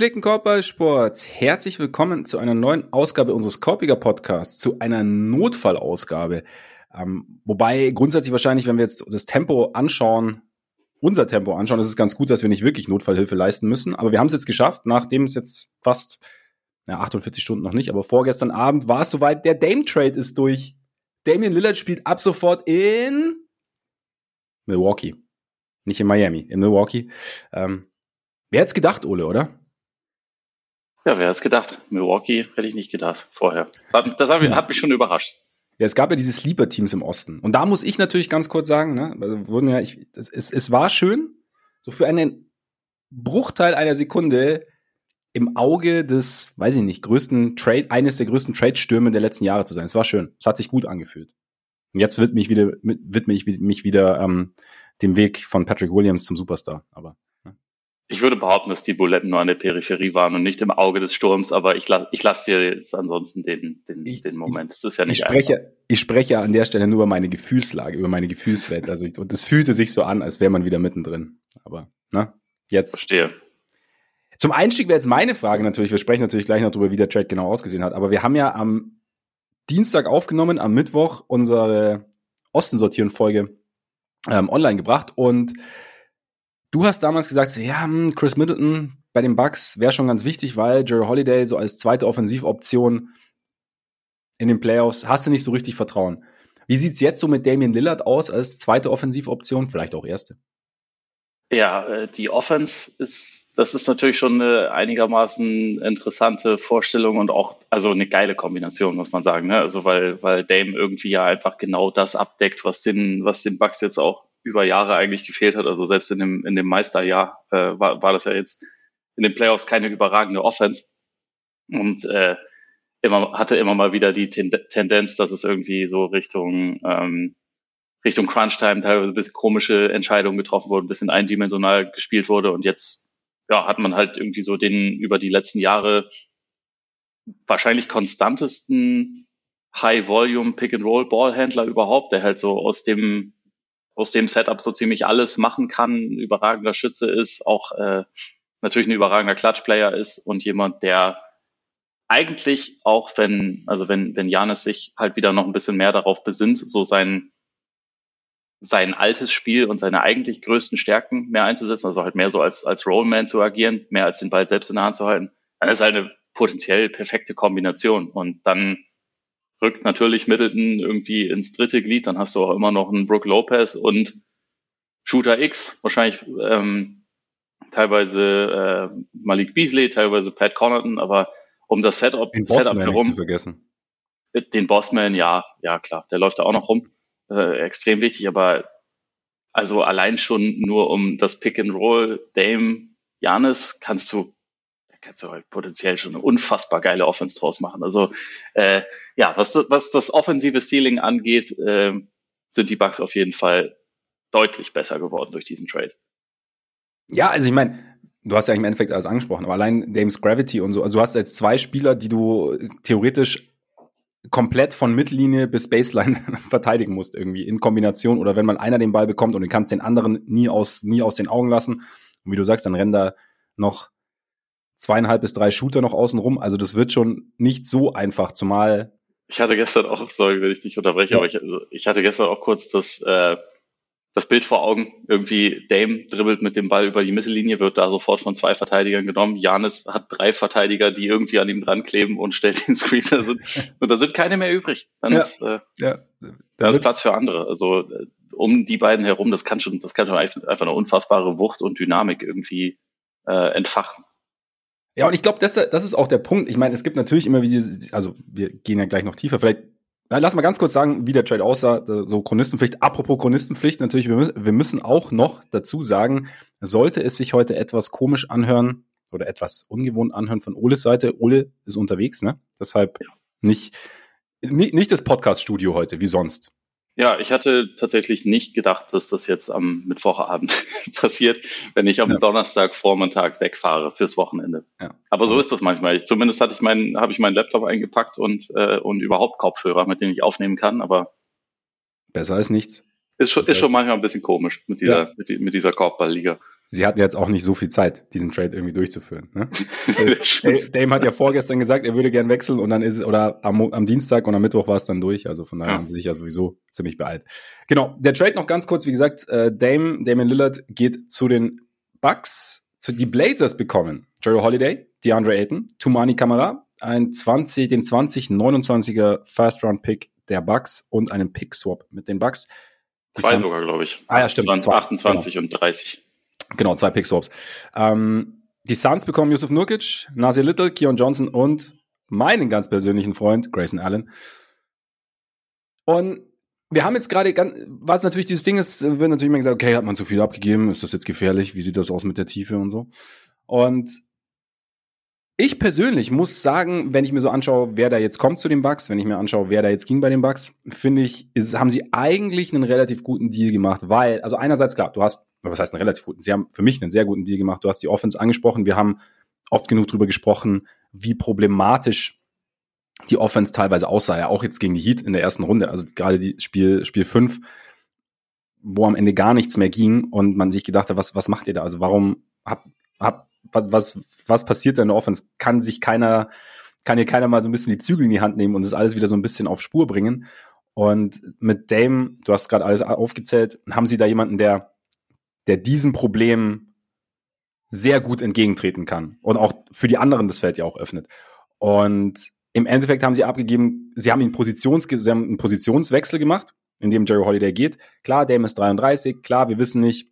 Gepflegten Korbballsports, herzlich willkommen zu einer neuen Ausgabe unseres Korpiger Podcasts, zu einer Notfallausgabe. Ähm, wobei grundsätzlich wahrscheinlich, wenn wir jetzt das Tempo anschauen, unser Tempo anschauen, ist es ganz gut, dass wir nicht wirklich Notfallhilfe leisten müssen. Aber wir haben es jetzt geschafft, nachdem es jetzt fast ja, 48 Stunden noch nicht, aber vorgestern Abend war es soweit, der Dame-Trade ist durch. Damian Lillard spielt ab sofort in Milwaukee. Nicht in Miami, in Milwaukee. Ähm, wer hätte es gedacht, Ole, oder? Ja, wer hätte es gedacht? Milwaukee hätte ich nicht gedacht vorher. Das hat, hat mich schon überrascht. Ja, es gab ja diese Sleeper-Teams im Osten. Und da muss ich natürlich ganz kurz sagen, ne, also wurden ja, ich, es, es, es war schön, so für einen Bruchteil einer Sekunde im Auge des, weiß ich nicht, größten Trade, eines der größten Trade-Stürme der letzten Jahre zu sein. Es war schön. Es hat sich gut angefühlt. Und jetzt wird mich wieder, widme ich mich wieder ähm, dem Weg von Patrick Williams zum Superstar. Aber ich würde behaupten, dass die Buletten nur an der Peripherie waren und nicht im Auge des Sturms, aber ich lasse ich lass dir jetzt ansonsten den, den, ich, den Moment. Das ist ja nicht ich spreche, einfach. ich spreche an der Stelle nur über meine Gefühlslage, über meine Gefühlswelt. Also ich, und es fühlte sich so an, als wäre man wieder mittendrin. Aber ne, jetzt. Verstehe. Zum Einstieg wäre jetzt meine Frage natürlich, wir sprechen natürlich gleich noch darüber, wie der Trade genau ausgesehen hat, aber wir haben ja am Dienstag aufgenommen, am Mittwoch unsere Osten sortieren Folge ähm, online gebracht und Du hast damals gesagt, ja, hm, Chris Middleton bei den Bucks wäre schon ganz wichtig, weil Jerry Holiday so als zweite Offensivoption in den Playoffs hast du nicht so richtig Vertrauen. Wie sieht's jetzt so mit Damian Lillard aus als zweite Offensivoption, vielleicht auch erste? Ja, äh, die Offense ist, das ist natürlich schon eine einigermaßen interessante Vorstellung und auch, also eine geile Kombination, muss man sagen. Ne? Also weil, weil Dame irgendwie ja einfach genau das abdeckt, was den, was den Bucks jetzt auch über Jahre eigentlich gefehlt hat. Also selbst in dem, in dem Meisterjahr äh, war, war das ja jetzt in den Playoffs keine überragende Offense. Und äh, immer, hatte immer mal wieder die Tendenz, dass es irgendwie so Richtung, ähm, Richtung Crunch-Time teilweise ein bisschen komische Entscheidungen getroffen wurden, ein bisschen eindimensional gespielt wurde. Und jetzt ja, hat man halt irgendwie so den über die letzten Jahre wahrscheinlich konstantesten High-Volume Pick-and-Roll-Ballhändler überhaupt, der halt so aus dem aus dem Setup so ziemlich alles machen kann, überragender Schütze ist, auch äh, natürlich ein überragender Clutch-Player ist und jemand, der eigentlich auch, wenn, also wenn, wenn Janis sich halt wieder noch ein bisschen mehr darauf besinnt, so sein, sein altes Spiel und seine eigentlich größten Stärken mehr einzusetzen, also halt mehr so als, als Rollman zu agieren, mehr als den Ball selbst in der Hand zu halten, dann ist halt eine potenziell perfekte Kombination. Und dann rückt natürlich Middleton irgendwie ins dritte Glied, dann hast du auch immer noch einen Brook Lopez und Shooter X, wahrscheinlich ähm, teilweise äh, Malik Beasley, teilweise Pat Connaughton, aber um das Setup, den Setup herum. Zu vergessen. Den Bossman, ja, ja klar, der läuft da auch noch rum. Äh, extrem wichtig, aber also allein schon nur um das Pick and Roll Dame Janis kannst du kannst du halt potenziell schon eine unfassbar geile Offense draus machen. Also äh, ja, was, was das offensive Ceiling angeht, äh, sind die Bucks auf jeden Fall deutlich besser geworden durch diesen Trade. Ja, also ich meine, du hast ja im Endeffekt alles angesprochen, aber allein Dames Gravity und so, also du hast jetzt zwei Spieler, die du theoretisch komplett von Mittellinie bis Baseline verteidigen musst irgendwie in Kombination oder wenn man einer den Ball bekommt und du kannst den anderen nie aus nie aus den Augen lassen und wie du sagst, dann rennen da noch zweieinhalb bis drei Shooter noch außen rum. Also das wird schon nicht so einfach, zumal. Ich hatte gestern auch, sorry, wenn ich dich unterbreche, ja. aber ich, also ich, hatte gestern auch kurz das, äh, das Bild vor Augen. Irgendwie Dame dribbelt mit dem Ball über die Mittellinie, wird da sofort von zwei Verteidigern genommen. Janis hat drei Verteidiger, die irgendwie an ihm dran kleben und stellt den Screen. Da sind, und da sind keine mehr übrig. Dann ja. ist, äh, ja. da ist Platz für andere. Also äh, um die beiden herum, das kann schon, das kann schon einfach eine unfassbare Wucht und Dynamik irgendwie äh, entfachen. Ja, und ich glaube, das, das ist auch der Punkt. Ich meine, es gibt natürlich immer wieder, also wir gehen ja gleich noch tiefer. Vielleicht, na, lass mal ganz kurz sagen, wie der Trade aussah. So Chronistenpflicht. Apropos Chronistenpflicht, natürlich, wir, wir müssen auch noch dazu sagen, sollte es sich heute etwas komisch anhören oder etwas ungewohnt anhören von Oles Seite. Ole ist unterwegs, ne? Deshalb nicht, nicht, nicht das Podcast-Studio heute, wie sonst. Ja, ich hatte tatsächlich nicht gedacht, dass das jetzt am Mittwochabend passiert, wenn ich am ja. Donnerstag Vormittag wegfahre fürs Wochenende. Ja. Aber so ist das manchmal. Ich, zumindest hatte ich meinen, habe ich meinen Laptop eingepackt und, äh, und überhaupt Kopfhörer, mit denen ich aufnehmen kann, aber besser als nichts. Ist schon, ist schon manchmal ein bisschen komisch mit dieser, ja. mit, mit dieser Korbballliga. Sie hatten jetzt auch nicht so viel Zeit, diesen Trade irgendwie durchzuführen. Ne? Dame hat ja vorgestern gesagt, er würde gern wechseln und dann ist oder am, am Dienstag und am Mittwoch war es dann durch. Also von daher ja. haben sie sich ja sowieso ziemlich beeilt. Genau, der Trade noch ganz kurz, wie gesagt, äh, Dame, Damian Lillard geht zu den Bucks, zu die Blazers bekommen. Jerry Holiday, DeAndre Ayton, Tumani Kamara, ein 20, den 2029er First Round Pick der Bucks und einen Pick Swap mit den Bucks. Zwei sogar, glaube ich. Ah ja, stimmt. 20, 28 genau. und 30. Genau, zwei Pick-Swaps. Ähm, die Suns bekommen Yusuf Nurkic, Nasir Little, Keon Johnson und meinen ganz persönlichen Freund Grayson Allen. Und wir haben jetzt gerade, was natürlich dieses Ding ist, wird natürlich immer gesagt, okay, hat man zu viel abgegeben, ist das jetzt gefährlich, wie sieht das aus mit der Tiefe und so. Und ich persönlich muss sagen, wenn ich mir so anschaue, wer da jetzt kommt zu den Bucks, wenn ich mir anschaue, wer da jetzt ging bei den Bucks, finde ich, ist, haben sie eigentlich einen relativ guten Deal gemacht, weil, also einerseits klar, du hast, was heißt einen relativ guten, sie haben für mich einen sehr guten Deal gemacht, du hast die Offense angesprochen, wir haben oft genug drüber gesprochen, wie problematisch die Offense teilweise aussah, ja auch jetzt gegen die Heat in der ersten Runde, also gerade die Spiel, Spiel 5, wo am Ende gar nichts mehr ging und man sich gedacht hat, was, was macht ihr da? Also warum habt, habt was, was, was passiert da in der Offense? Kann sich keiner, kann hier keiner mal so ein bisschen die Zügel in die Hand nehmen und das alles wieder so ein bisschen auf Spur bringen. Und mit Dame, du hast gerade alles aufgezählt, haben sie da jemanden, der, der diesem Problem sehr gut entgegentreten kann und auch für die anderen das Feld ja auch öffnet. Und im Endeffekt haben sie abgegeben, sie haben, ihn Positions, sie haben einen Positionswechsel gemacht, in dem Jerry Holiday geht. Klar, Dame ist 33, klar, wir wissen nicht,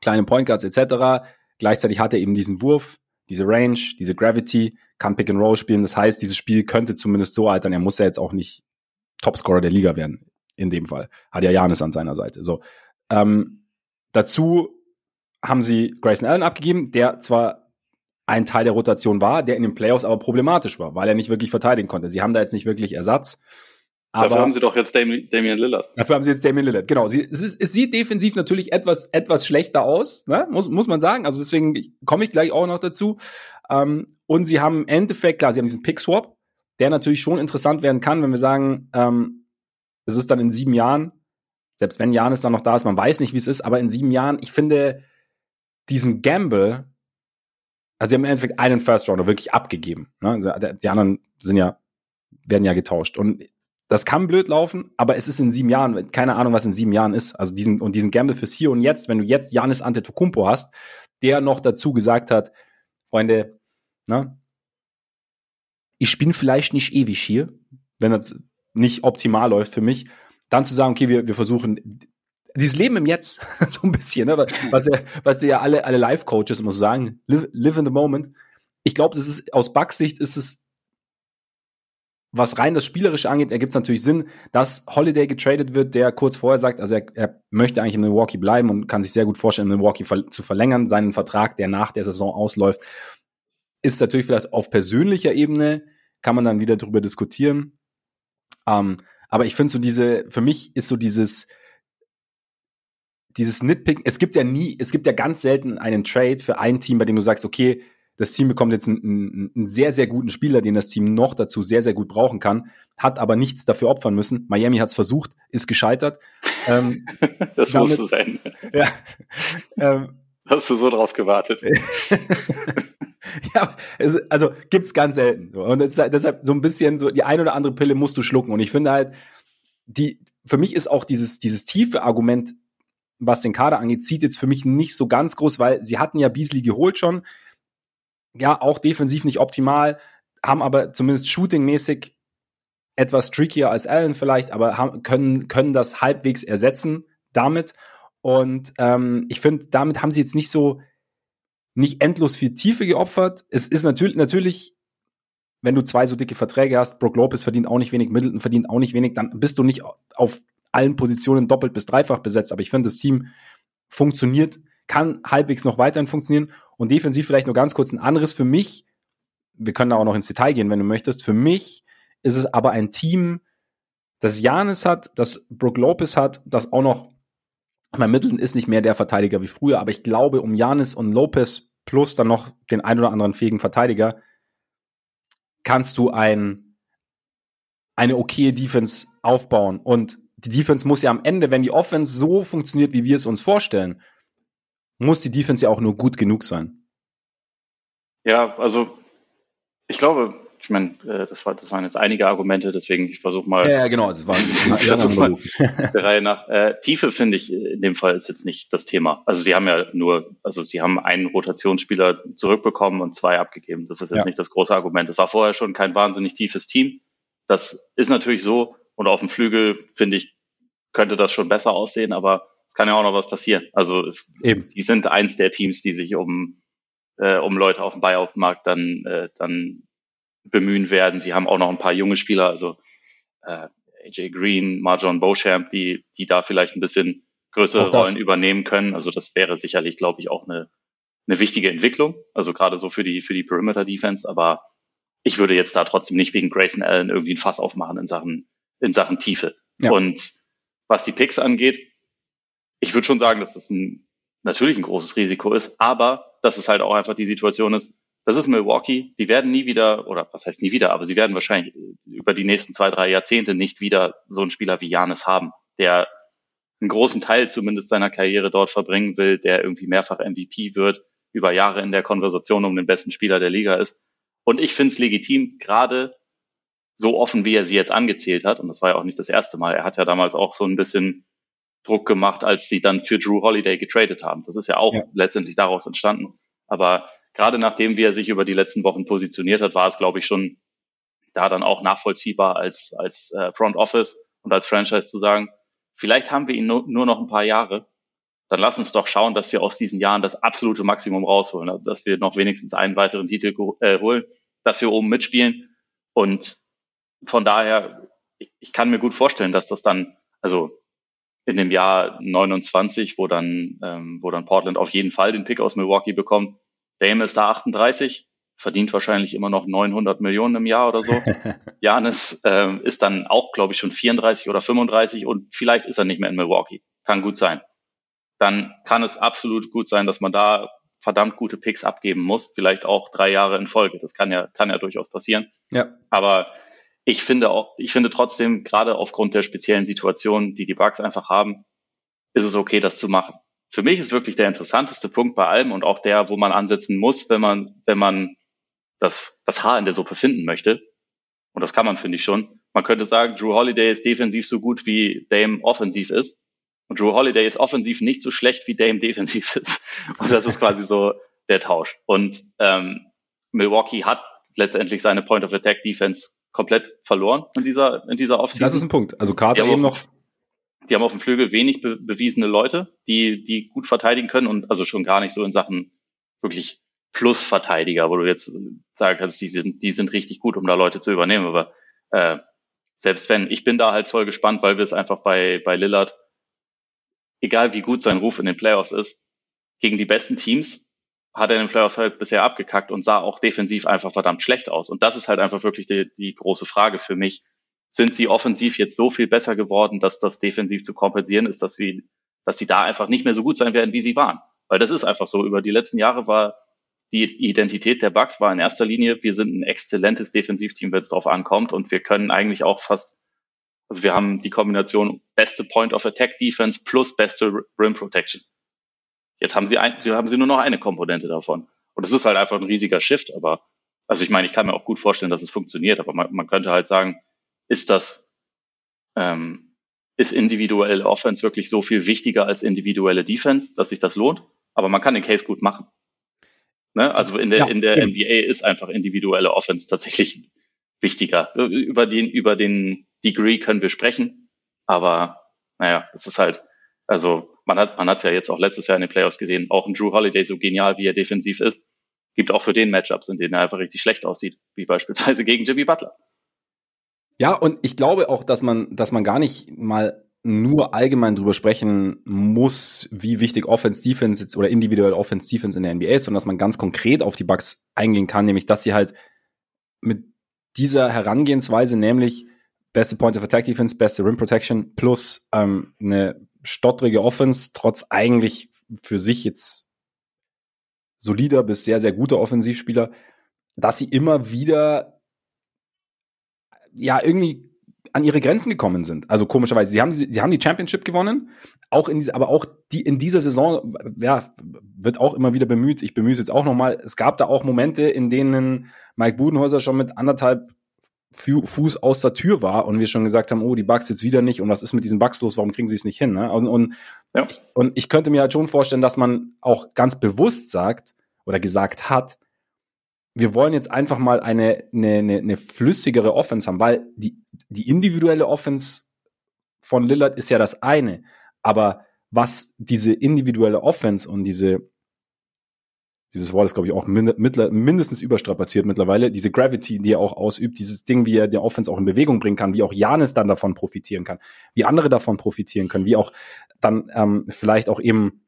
kleine Point Guards etc. Gleichzeitig hat er eben diesen Wurf, diese Range, diese Gravity, kann Pick and Roll spielen. Das heißt, dieses Spiel könnte zumindest so altern. Er muss ja jetzt auch nicht Topscorer der Liga werden. In dem Fall. Hat ja Janis an seiner Seite. So. Ähm, dazu haben sie Grayson Allen abgegeben, der zwar ein Teil der Rotation war, der in den Playoffs aber problematisch war, weil er nicht wirklich verteidigen konnte. Sie haben da jetzt nicht wirklich Ersatz. Aber dafür haben sie doch jetzt Damian, Damian Lillard. Dafür haben sie jetzt Damian Lillard, genau. Sie, es, ist, es sieht defensiv natürlich etwas, etwas schlechter aus, ne? muss, muss man sagen. Also deswegen komme ich gleich auch noch dazu. Ähm, und sie haben im Endeffekt, klar, sie haben diesen Pick-Swap, der natürlich schon interessant werden kann, wenn wir sagen, ähm, es ist dann in sieben Jahren, selbst wenn Janis dann noch da ist, man weiß nicht, wie es ist, aber in sieben Jahren, ich finde diesen Gamble, also sie haben im Endeffekt einen First Rounder wirklich abgegeben. Ne? Also die anderen sind ja, werden ja getauscht. Und das kann blöd laufen, aber es ist in sieben Jahren, keine Ahnung, was in sieben Jahren ist. Also diesen, und diesen Gamble fürs Hier und Jetzt, wenn du jetzt Janis Antetokounmpo hast, der noch dazu gesagt hat, Freunde, ne, ich bin vielleicht nicht ewig hier, wenn das nicht optimal läuft für mich, dann zu sagen, okay, wir, wir versuchen dieses Leben im Jetzt, so ein bisschen, ne, was ja, was ja alle, alle Life-Coaches immer so sagen, live, live in the moment. Ich glaube, das ist aus Bugs Sicht ist es was rein das Spielerische angeht, ergibt es natürlich Sinn, dass Holiday getradet wird, der kurz vorher sagt, also er, er, möchte eigentlich in Milwaukee bleiben und kann sich sehr gut vorstellen, in Milwaukee ver zu verlängern. Seinen Vertrag, der nach der Saison ausläuft, ist natürlich vielleicht auf persönlicher Ebene, kann man dann wieder drüber diskutieren. Ähm, aber ich finde so diese, für mich ist so dieses, dieses Nitpick, es gibt ja nie, es gibt ja ganz selten einen Trade für ein Team, bei dem du sagst, okay, das Team bekommt jetzt einen, einen, sehr, sehr guten Spieler, den das Team noch dazu sehr, sehr gut brauchen kann, hat aber nichts dafür opfern müssen. Miami hat es versucht, ist gescheitert. Ähm, das damit, musste sein. Ja, ähm, Hast du so drauf gewartet? ja, es, also gibt's ganz selten. Und deshalb so ein bisschen so die eine oder andere Pille musst du schlucken. Und ich finde halt, die, für mich ist auch dieses, dieses tiefe Argument, was den Kader angeht, zieht jetzt für mich nicht so ganz groß, weil sie hatten ja Beasley geholt schon ja, auch defensiv nicht optimal, haben aber zumindest shootingmäßig etwas trickier als Allen vielleicht, aber haben, können, können das halbwegs ersetzen damit. Und ähm, ich finde, damit haben sie jetzt nicht so, nicht endlos viel Tiefe geopfert. Es ist natürlich, natürlich, wenn du zwei so dicke Verträge hast, Brook Lopez verdient auch nicht wenig, Middleton verdient auch nicht wenig, dann bist du nicht auf allen Positionen doppelt bis dreifach besetzt. Aber ich finde, das Team funktioniert kann halbwegs noch weiterhin funktionieren. Und defensiv vielleicht nur ganz kurz ein anderes für mich. Wir können da auch noch ins Detail gehen, wenn du möchtest. Für mich ist es aber ein Team, das Janis hat, das Brook Lopez hat, das auch noch, mein Middleton ist nicht mehr der Verteidiger wie früher, aber ich glaube, um Janis und Lopez plus dann noch den ein oder anderen fähigen Verteidiger, kannst du ein, eine okaye Defense aufbauen. Und die Defense muss ja am Ende, wenn die Offense so funktioniert, wie wir es uns vorstellen, muss die Defense ja auch nur gut genug sein. Ja, also ich glaube, ich meine, äh, das, war, das waren jetzt einige Argumente, deswegen ich versuche mal. Ja, genau, es war mal der Reihe nach. Äh, Tiefe finde ich in dem Fall ist jetzt nicht das Thema. Also sie haben ja nur, also sie haben einen Rotationsspieler zurückbekommen und zwei abgegeben. Das ist jetzt ja. nicht das große Argument. Es war vorher schon kein wahnsinnig tiefes Team. Das ist natürlich so. Und auf dem Flügel, finde ich, könnte das schon besser aussehen, aber es kann ja auch noch was passieren. Also es, Eben. die sind eins der Teams, die sich um, äh, um Leute auf dem Buyout-Markt dann, äh, dann bemühen werden. Sie haben auch noch ein paar junge Spieler, also äh, AJ Green, Marjon Beauchamp, die, die da vielleicht ein bisschen größere Rollen übernehmen können. Also das wäre sicherlich, glaube ich, auch eine, eine wichtige Entwicklung. Also gerade so für die, für die Perimeter Defense. Aber ich würde jetzt da trotzdem nicht wegen Grayson Allen irgendwie ein Fass aufmachen in Sachen, in Sachen Tiefe. Ja. Und was die Picks angeht, ich würde schon sagen, dass das ein, natürlich ein großes Risiko ist, aber dass es halt auch einfach die Situation ist, das ist Milwaukee. Die werden nie wieder, oder was heißt nie wieder, aber sie werden wahrscheinlich über die nächsten zwei, drei Jahrzehnte nicht wieder so einen Spieler wie Janis haben, der einen großen Teil zumindest seiner Karriere dort verbringen will, der irgendwie mehrfach MVP wird, über Jahre in der Konversation um den besten Spieler der Liga ist. Und ich finde es legitim, gerade so offen, wie er sie jetzt angezählt hat, und das war ja auch nicht das erste Mal, er hat ja damals auch so ein bisschen Druck gemacht, als sie dann für Drew Holiday getradet haben. Das ist ja auch ja. letztendlich daraus entstanden. Aber gerade nachdem wie er sich über die letzten Wochen positioniert hat, war es, glaube ich, schon da dann auch nachvollziehbar als, als äh, Front Office und als Franchise zu sagen, vielleicht haben wir ihn nur, nur noch ein paar Jahre. Dann lass uns doch schauen, dass wir aus diesen Jahren das absolute Maximum rausholen, also dass wir noch wenigstens einen weiteren Titel äh, holen, dass wir oben mitspielen. Und von daher, ich kann mir gut vorstellen, dass das dann, also in dem Jahr 29, wo dann, ähm, wo dann Portland auf jeden Fall den Pick aus Milwaukee bekommt, Dame ist da 38, verdient wahrscheinlich immer noch 900 Millionen im Jahr oder so. Janis ähm, ist dann auch, glaube ich, schon 34 oder 35 und vielleicht ist er nicht mehr in Milwaukee. Kann gut sein. Dann kann es absolut gut sein, dass man da verdammt gute Picks abgeben muss, vielleicht auch drei Jahre in Folge. Das kann ja, kann ja durchaus passieren. Ja. Aber ich finde auch, ich finde trotzdem, gerade aufgrund der speziellen Situation, die die Bugs einfach haben, ist es okay, das zu machen für mich ist wirklich der interessanteste Punkt bei allem und auch der, wo man ansetzen muss, wenn man, wenn man das, das Haar in der Suppe finden möchte. Und das kann man, finde ich schon. Man könnte sagen, Drew Holiday ist defensiv so gut, wie Dame offensiv ist. Und Drew Holiday ist offensiv nicht so schlecht, wie Dame defensiv ist. Und das ist quasi so der Tausch. Und ähm, Milwaukee hat letztendlich seine Point of Attack Defense komplett verloren in dieser in dieser Offseason. Das ist ein Punkt. Also Carter eben noch die haben auf dem Flügel wenig be bewiesene Leute, die, die gut verteidigen können und also schon gar nicht so in Sachen wirklich Plusverteidiger, wo du jetzt sagen kannst, die sind, die sind richtig gut, um da Leute zu übernehmen. Aber äh, selbst wenn, ich bin da halt voll gespannt, weil wir es einfach bei, bei Lillard, egal wie gut sein Ruf in den Playoffs ist, gegen die besten Teams hat er in den Playoffs halt bisher abgekackt und sah auch defensiv einfach verdammt schlecht aus. Und das ist halt einfach wirklich die, die große Frage für mich sind sie offensiv jetzt so viel besser geworden, dass das defensiv zu kompensieren ist, dass sie, dass sie da einfach nicht mehr so gut sein werden, wie sie waren. Weil das ist einfach so. Über die letzten Jahre war die Identität der Bucks war in erster Linie, wir sind ein exzellentes Defensivteam, wenn es drauf ankommt und wir können eigentlich auch fast, also wir haben die Kombination beste Point of Attack Defense plus beste Rim Protection. Jetzt haben sie ein, haben sie nur noch eine Komponente davon. Und es ist halt einfach ein riesiger Shift, aber also ich meine, ich kann mir auch gut vorstellen, dass es funktioniert, aber man, man könnte halt sagen, ist das, ähm, ist individuelle Offense wirklich so viel wichtiger als individuelle Defense, dass sich das lohnt. Aber man kann den Case gut machen. Ne? Also in der, ja, in der ja. NBA ist einfach individuelle Offense tatsächlich wichtiger. Über den, über den Degree können wir sprechen. Aber naja, es ist halt, also man hat, man hat ja jetzt auch letztes Jahr in den Playoffs gesehen, auch ein Drew Holiday, so genial wie er defensiv ist, gibt auch für den Matchups, in denen er einfach richtig schlecht aussieht, wie beispielsweise gegen Jimmy Butler. Ja, und ich glaube auch, dass man, dass man gar nicht mal nur allgemein drüber sprechen muss, wie wichtig Offense Defense jetzt oder individuell Offense Defense in der NBA ist, sondern dass man ganz konkret auf die Bugs eingehen kann, nämlich dass sie halt mit dieser Herangehensweise, nämlich beste Point of Attack Defense, beste Rim Protection plus ähm, eine stottrige Offense, trotz eigentlich für sich jetzt solider bis sehr, sehr guter Offensivspieler, dass sie immer wieder ja, irgendwie an ihre Grenzen gekommen sind. Also komischerweise, sie haben, sie haben die Championship gewonnen, auch in diese, aber auch die in dieser Saison, ja, wird auch immer wieder bemüht. Ich bemühe es jetzt auch nochmal. Es gab da auch Momente, in denen Mike Budenhäuser schon mit anderthalb Fuß aus der Tür war und wir schon gesagt haben, oh, die Bugs jetzt wieder nicht und was ist mit diesen Bugs los, warum kriegen sie es nicht hin? Ne? Und, und, ja. und ich könnte mir halt schon vorstellen, dass man auch ganz bewusst sagt oder gesagt hat, wir wollen jetzt einfach mal eine, eine, eine, eine flüssigere Offense haben, weil die, die individuelle Offense von Lillard ist ja das eine, aber was diese individuelle Offense und diese dieses Wort ist, glaube ich, auch mindestens überstrapaziert mittlerweile, diese Gravity, die er auch ausübt, dieses Ding, wie er der Offense auch in Bewegung bringen kann, wie auch Janis dann davon profitieren kann, wie andere davon profitieren können, wie auch dann ähm, vielleicht auch eben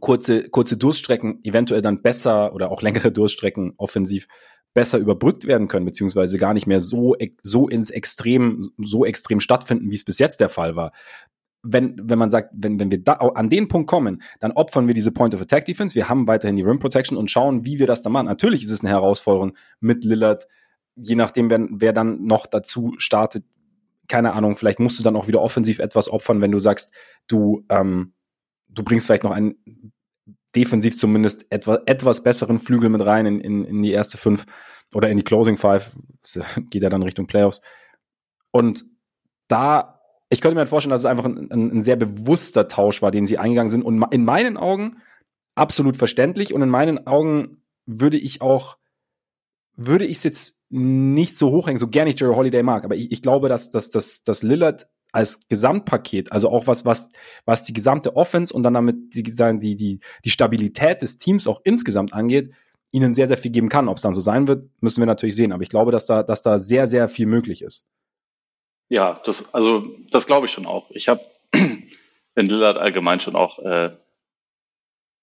kurze, kurze Durststrecken eventuell dann besser oder auch längere Durststrecken offensiv besser überbrückt werden können, beziehungsweise gar nicht mehr so, so ins Extrem, so extrem stattfinden, wie es bis jetzt der Fall war wenn, wenn man sagt, wenn, wenn wir da an den Punkt kommen, dann opfern wir diese Point of Attack Defense. Wir haben weiterhin die Rim Protection und schauen, wie wir das dann machen. Natürlich ist es eine Herausforderung mit Lillard, je nachdem, wer, wer dann noch dazu startet. Keine Ahnung, vielleicht musst du dann auch wieder offensiv etwas opfern, wenn du sagst, du, ähm, du bringst vielleicht noch einen defensiv zumindest etwa, etwas besseren Flügel mit rein in, in, in die erste fünf oder in die Closing Five. Das geht ja dann Richtung Playoffs. Und da ich könnte mir halt vorstellen, dass es einfach ein, ein, ein, sehr bewusster Tausch war, den sie eingegangen sind. Und in meinen Augen absolut verständlich. Und in meinen Augen würde ich auch, würde ich es jetzt nicht so hochhängen, so gerne ich Jerry Holiday mag. Aber ich, ich glaube, dass, dass, dass, dass Lillard als Gesamtpaket, also auch was, was, was die gesamte Offense und dann damit die, die, die, die Stabilität des Teams auch insgesamt angeht, ihnen sehr, sehr viel geben kann. Ob es dann so sein wird, müssen wir natürlich sehen. Aber ich glaube, dass da, dass da sehr, sehr viel möglich ist. Ja, das, also das glaube ich schon auch. Ich habe in Lillard allgemein schon auch äh,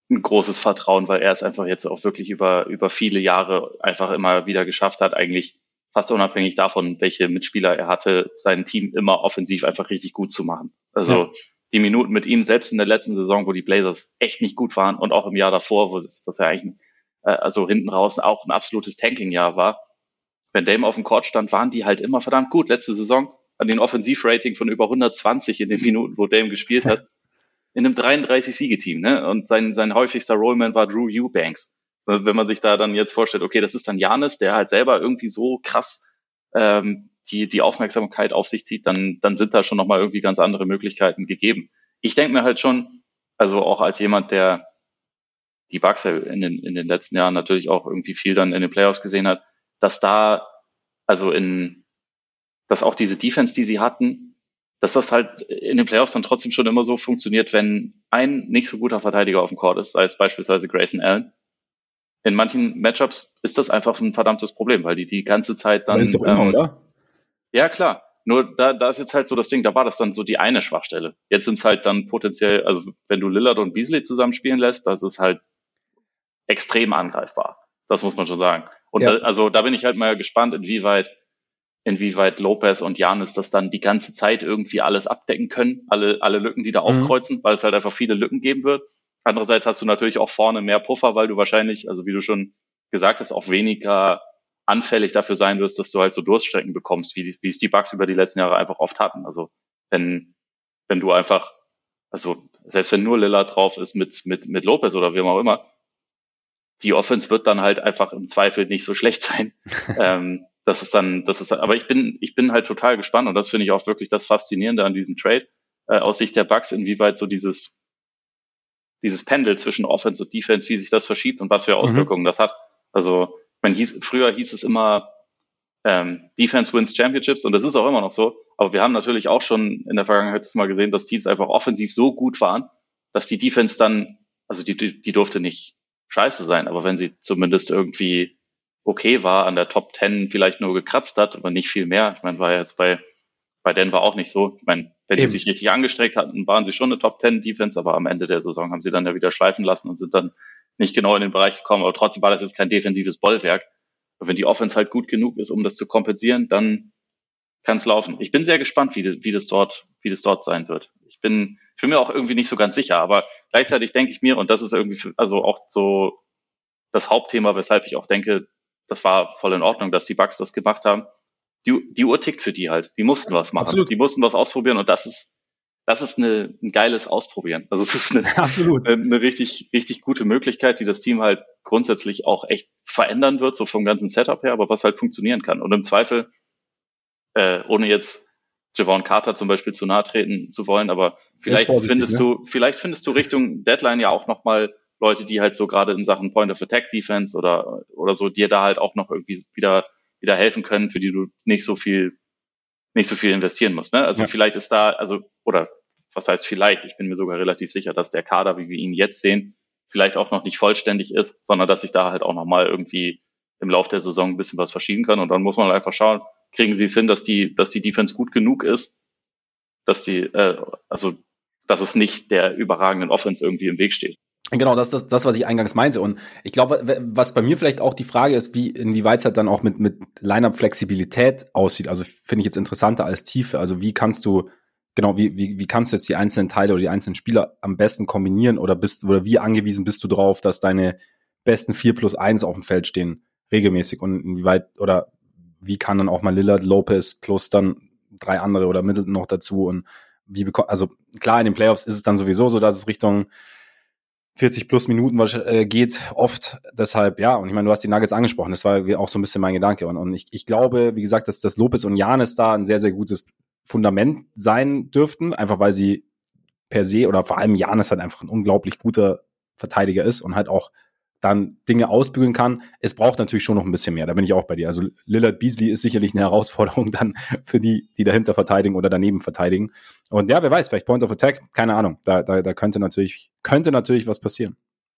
ein großes Vertrauen, weil er es einfach jetzt auch wirklich über, über viele Jahre einfach immer wieder geschafft hat, eigentlich fast unabhängig davon, welche Mitspieler er hatte, sein Team immer offensiv einfach richtig gut zu machen. Also ja. die Minuten mit ihm, selbst in der letzten Saison, wo die Blazers echt nicht gut waren und auch im Jahr davor, wo es, das ja eigentlich äh, also hinten raus auch ein absolutes Tanking-Jahr war, wenn Dame auf dem Court stand, waren die halt immer verdammt gut. Letzte Saison an den Offensivrating von über 120 in den Minuten, wo Dame gespielt hat, in einem 33-Siegeteam. Ne? Und sein, sein häufigster Rollman war Drew Eubanks. Wenn man sich da dann jetzt vorstellt, okay, das ist dann Janis, der halt selber irgendwie so krass ähm, die, die Aufmerksamkeit auf sich zieht, dann, dann sind da schon nochmal irgendwie ganz andere Möglichkeiten gegeben. Ich denke mir halt schon, also auch als jemand, der die Bugs in den, in den letzten Jahren natürlich auch irgendwie viel dann in den Playoffs gesehen hat, dass da, also in, dass auch diese Defense, die sie hatten, dass das halt in den Playoffs dann trotzdem schon immer so funktioniert, wenn ein nicht so guter Verteidiger auf dem Court ist, sei es beispielsweise Grayson Allen. In manchen Matchups ist das einfach ein verdammtes Problem, weil die die ganze Zeit dann. Ist doch immer, ähm, oder? Ja, klar. Nur da, da ist jetzt halt so das Ding, da war das dann so die eine Schwachstelle. Jetzt sind es halt dann potenziell, also wenn du Lillard und Beasley zusammenspielen lässt, das ist halt extrem angreifbar. Das muss man schon sagen. Und ja. da, also da bin ich halt mal gespannt, inwieweit inwieweit Lopez und Janis das dann die ganze Zeit irgendwie alles abdecken können, alle, alle Lücken, die da mhm. aufkreuzen, weil es halt einfach viele Lücken geben wird. Andererseits hast du natürlich auch vorne mehr Puffer, weil du wahrscheinlich, also wie du schon gesagt hast, auch weniger anfällig dafür sein wirst, dass du halt so Durststrecken bekommst, wie, die, wie es die Bugs über die letzten Jahre einfach oft hatten. Also wenn, wenn du einfach, also selbst wenn nur Lilla drauf ist mit, mit, mit Lopez oder wem auch immer, die Offense wird dann halt einfach im Zweifel nicht so schlecht sein. ähm, das ist dann, das ist, aber ich bin, ich bin halt total gespannt und das finde ich auch wirklich das Faszinierende an diesem Trade äh, aus Sicht der Bugs, inwieweit so dieses, dieses Pendel zwischen Offense und Defense, wie sich das verschiebt und was für mhm. Auswirkungen mhm. das hat. Also, man hieß, früher hieß es immer, ähm, Defense wins Championships und das ist auch immer noch so. Aber wir haben natürlich auch schon in der Vergangenheit das mal gesehen, dass Teams einfach offensiv so gut waren, dass die Defense dann, also die, die, die durfte nicht scheiße sein, aber wenn sie zumindest irgendwie okay war, an der Top 10 vielleicht nur gekratzt hat, aber nicht viel mehr. Ich meine, war ja jetzt bei, bei Denver auch nicht so. Ich meine, wenn Eben. die sich richtig angestreckt hatten, waren sie schon eine Top 10 Defense, aber am Ende der Saison haben sie dann ja wieder schleifen lassen und sind dann nicht genau in den Bereich gekommen. Aber trotzdem war das jetzt kein defensives Bollwerk. Und wenn die Offense halt gut genug ist, um das zu kompensieren, dann kann es laufen. Ich bin sehr gespannt, wie, wie das dort, wie das dort sein wird. Ich bin, ich bin mir auch irgendwie nicht so ganz sicher, aber gleichzeitig denke ich mir, und das ist irgendwie, also auch so das Hauptthema, weshalb ich auch denke, das war voll in Ordnung, dass die Bugs das gemacht haben. Die, die Uhr tickt für die halt. Die mussten was machen. Absolut. Die mussten was ausprobieren und das ist, das ist eine, ein geiles Ausprobieren. Also es ist eine, Absolut. eine, eine richtig, richtig gute Möglichkeit, die das Team halt grundsätzlich auch echt verändern wird, so vom ganzen Setup her, aber was halt funktionieren kann. Und im Zweifel, äh, ohne jetzt Javon Carter zum Beispiel zu nahe treten zu wollen, aber vielleicht findest ne? du, vielleicht findest du Richtung Deadline ja auch nochmal Leute, die halt so gerade in Sachen Point of Attack Defense oder, oder so dir da halt auch noch irgendwie wieder, wieder helfen können, für die du nicht so viel, nicht so viel investieren musst, ne? Also ja. vielleicht ist da, also, oder was heißt vielleicht? Ich bin mir sogar relativ sicher, dass der Kader, wie wir ihn jetzt sehen, vielleicht auch noch nicht vollständig ist, sondern dass sich da halt auch nochmal irgendwie im Lauf der Saison ein bisschen was verschieben kann. Und dann muss man halt einfach schauen, kriegen sie es hin, dass die, dass die Defense gut genug ist, dass die, äh, also dass es nicht der überragenden Offense irgendwie im Weg steht. Genau, das ist das, das, was ich eingangs meinte. Und ich glaube, was bei mir vielleicht auch die Frage ist, wie, inwieweit es halt dann auch mit, mit Line-Up-Flexibilität aussieht. Also finde ich jetzt interessanter als Tiefe. Also wie kannst du, genau, wie, wie, wie kannst du jetzt die einzelnen Teile oder die einzelnen Spieler am besten kombinieren oder bist, oder wie angewiesen bist du drauf, dass deine besten vier plus eins auf dem Feld stehen, regelmäßig und inwieweit, oder wie kann dann auch mal Lillard, Lopez plus dann drei andere oder Middleton noch dazu und wie bekommt, also klar, in den Playoffs ist es dann sowieso so, dass es Richtung 40 plus Minuten äh, geht oft. Deshalb, ja, und ich meine, du hast die Nuggets angesprochen, das war auch so ein bisschen mein Gedanke. Und, und ich, ich glaube, wie gesagt, dass, dass Lopez und Janis da ein sehr, sehr gutes Fundament sein dürften, einfach weil sie per se oder vor allem Janis halt einfach ein unglaublich guter Verteidiger ist und halt auch dann Dinge ausbügeln kann. Es braucht natürlich schon noch ein bisschen mehr. Da bin ich auch bei dir. Also Lillard Beasley ist sicherlich eine Herausforderung dann für die, die dahinter verteidigen oder daneben verteidigen. Und ja, wer weiß, vielleicht Point of Attack, keine Ahnung. Da, da, da könnte natürlich, könnte natürlich was passieren.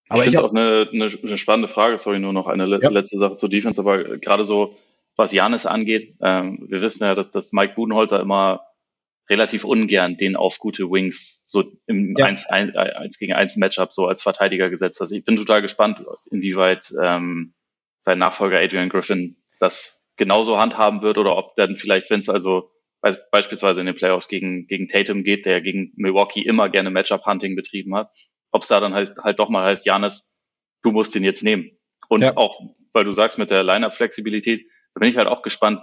Aber ich finde es auch eine, eine, eine, spannende Frage. Sorry, nur noch eine ja. letzte Sache zur Defense. Aber gerade so, was Janis angeht, ähm, wir wissen ja, dass, dass Mike Budenholzer immer relativ ungern den auf gute Wings so im ja. 1, 1, 1 gegen 1 Matchup so als Verteidiger gesetzt. Also ich bin total gespannt, inwieweit ähm, sein Nachfolger Adrian Griffin das genauso handhaben wird oder ob dann vielleicht, wenn es also beispielsweise in den Playoffs gegen, gegen Tatum geht, der gegen Milwaukee immer gerne Matchup-Hunting betrieben hat, ob es da dann heißt, halt doch mal heißt, Janis, du musst den jetzt nehmen. Und ja. auch, weil du sagst mit der Line-Up-Flexibilität, da bin ich halt auch gespannt,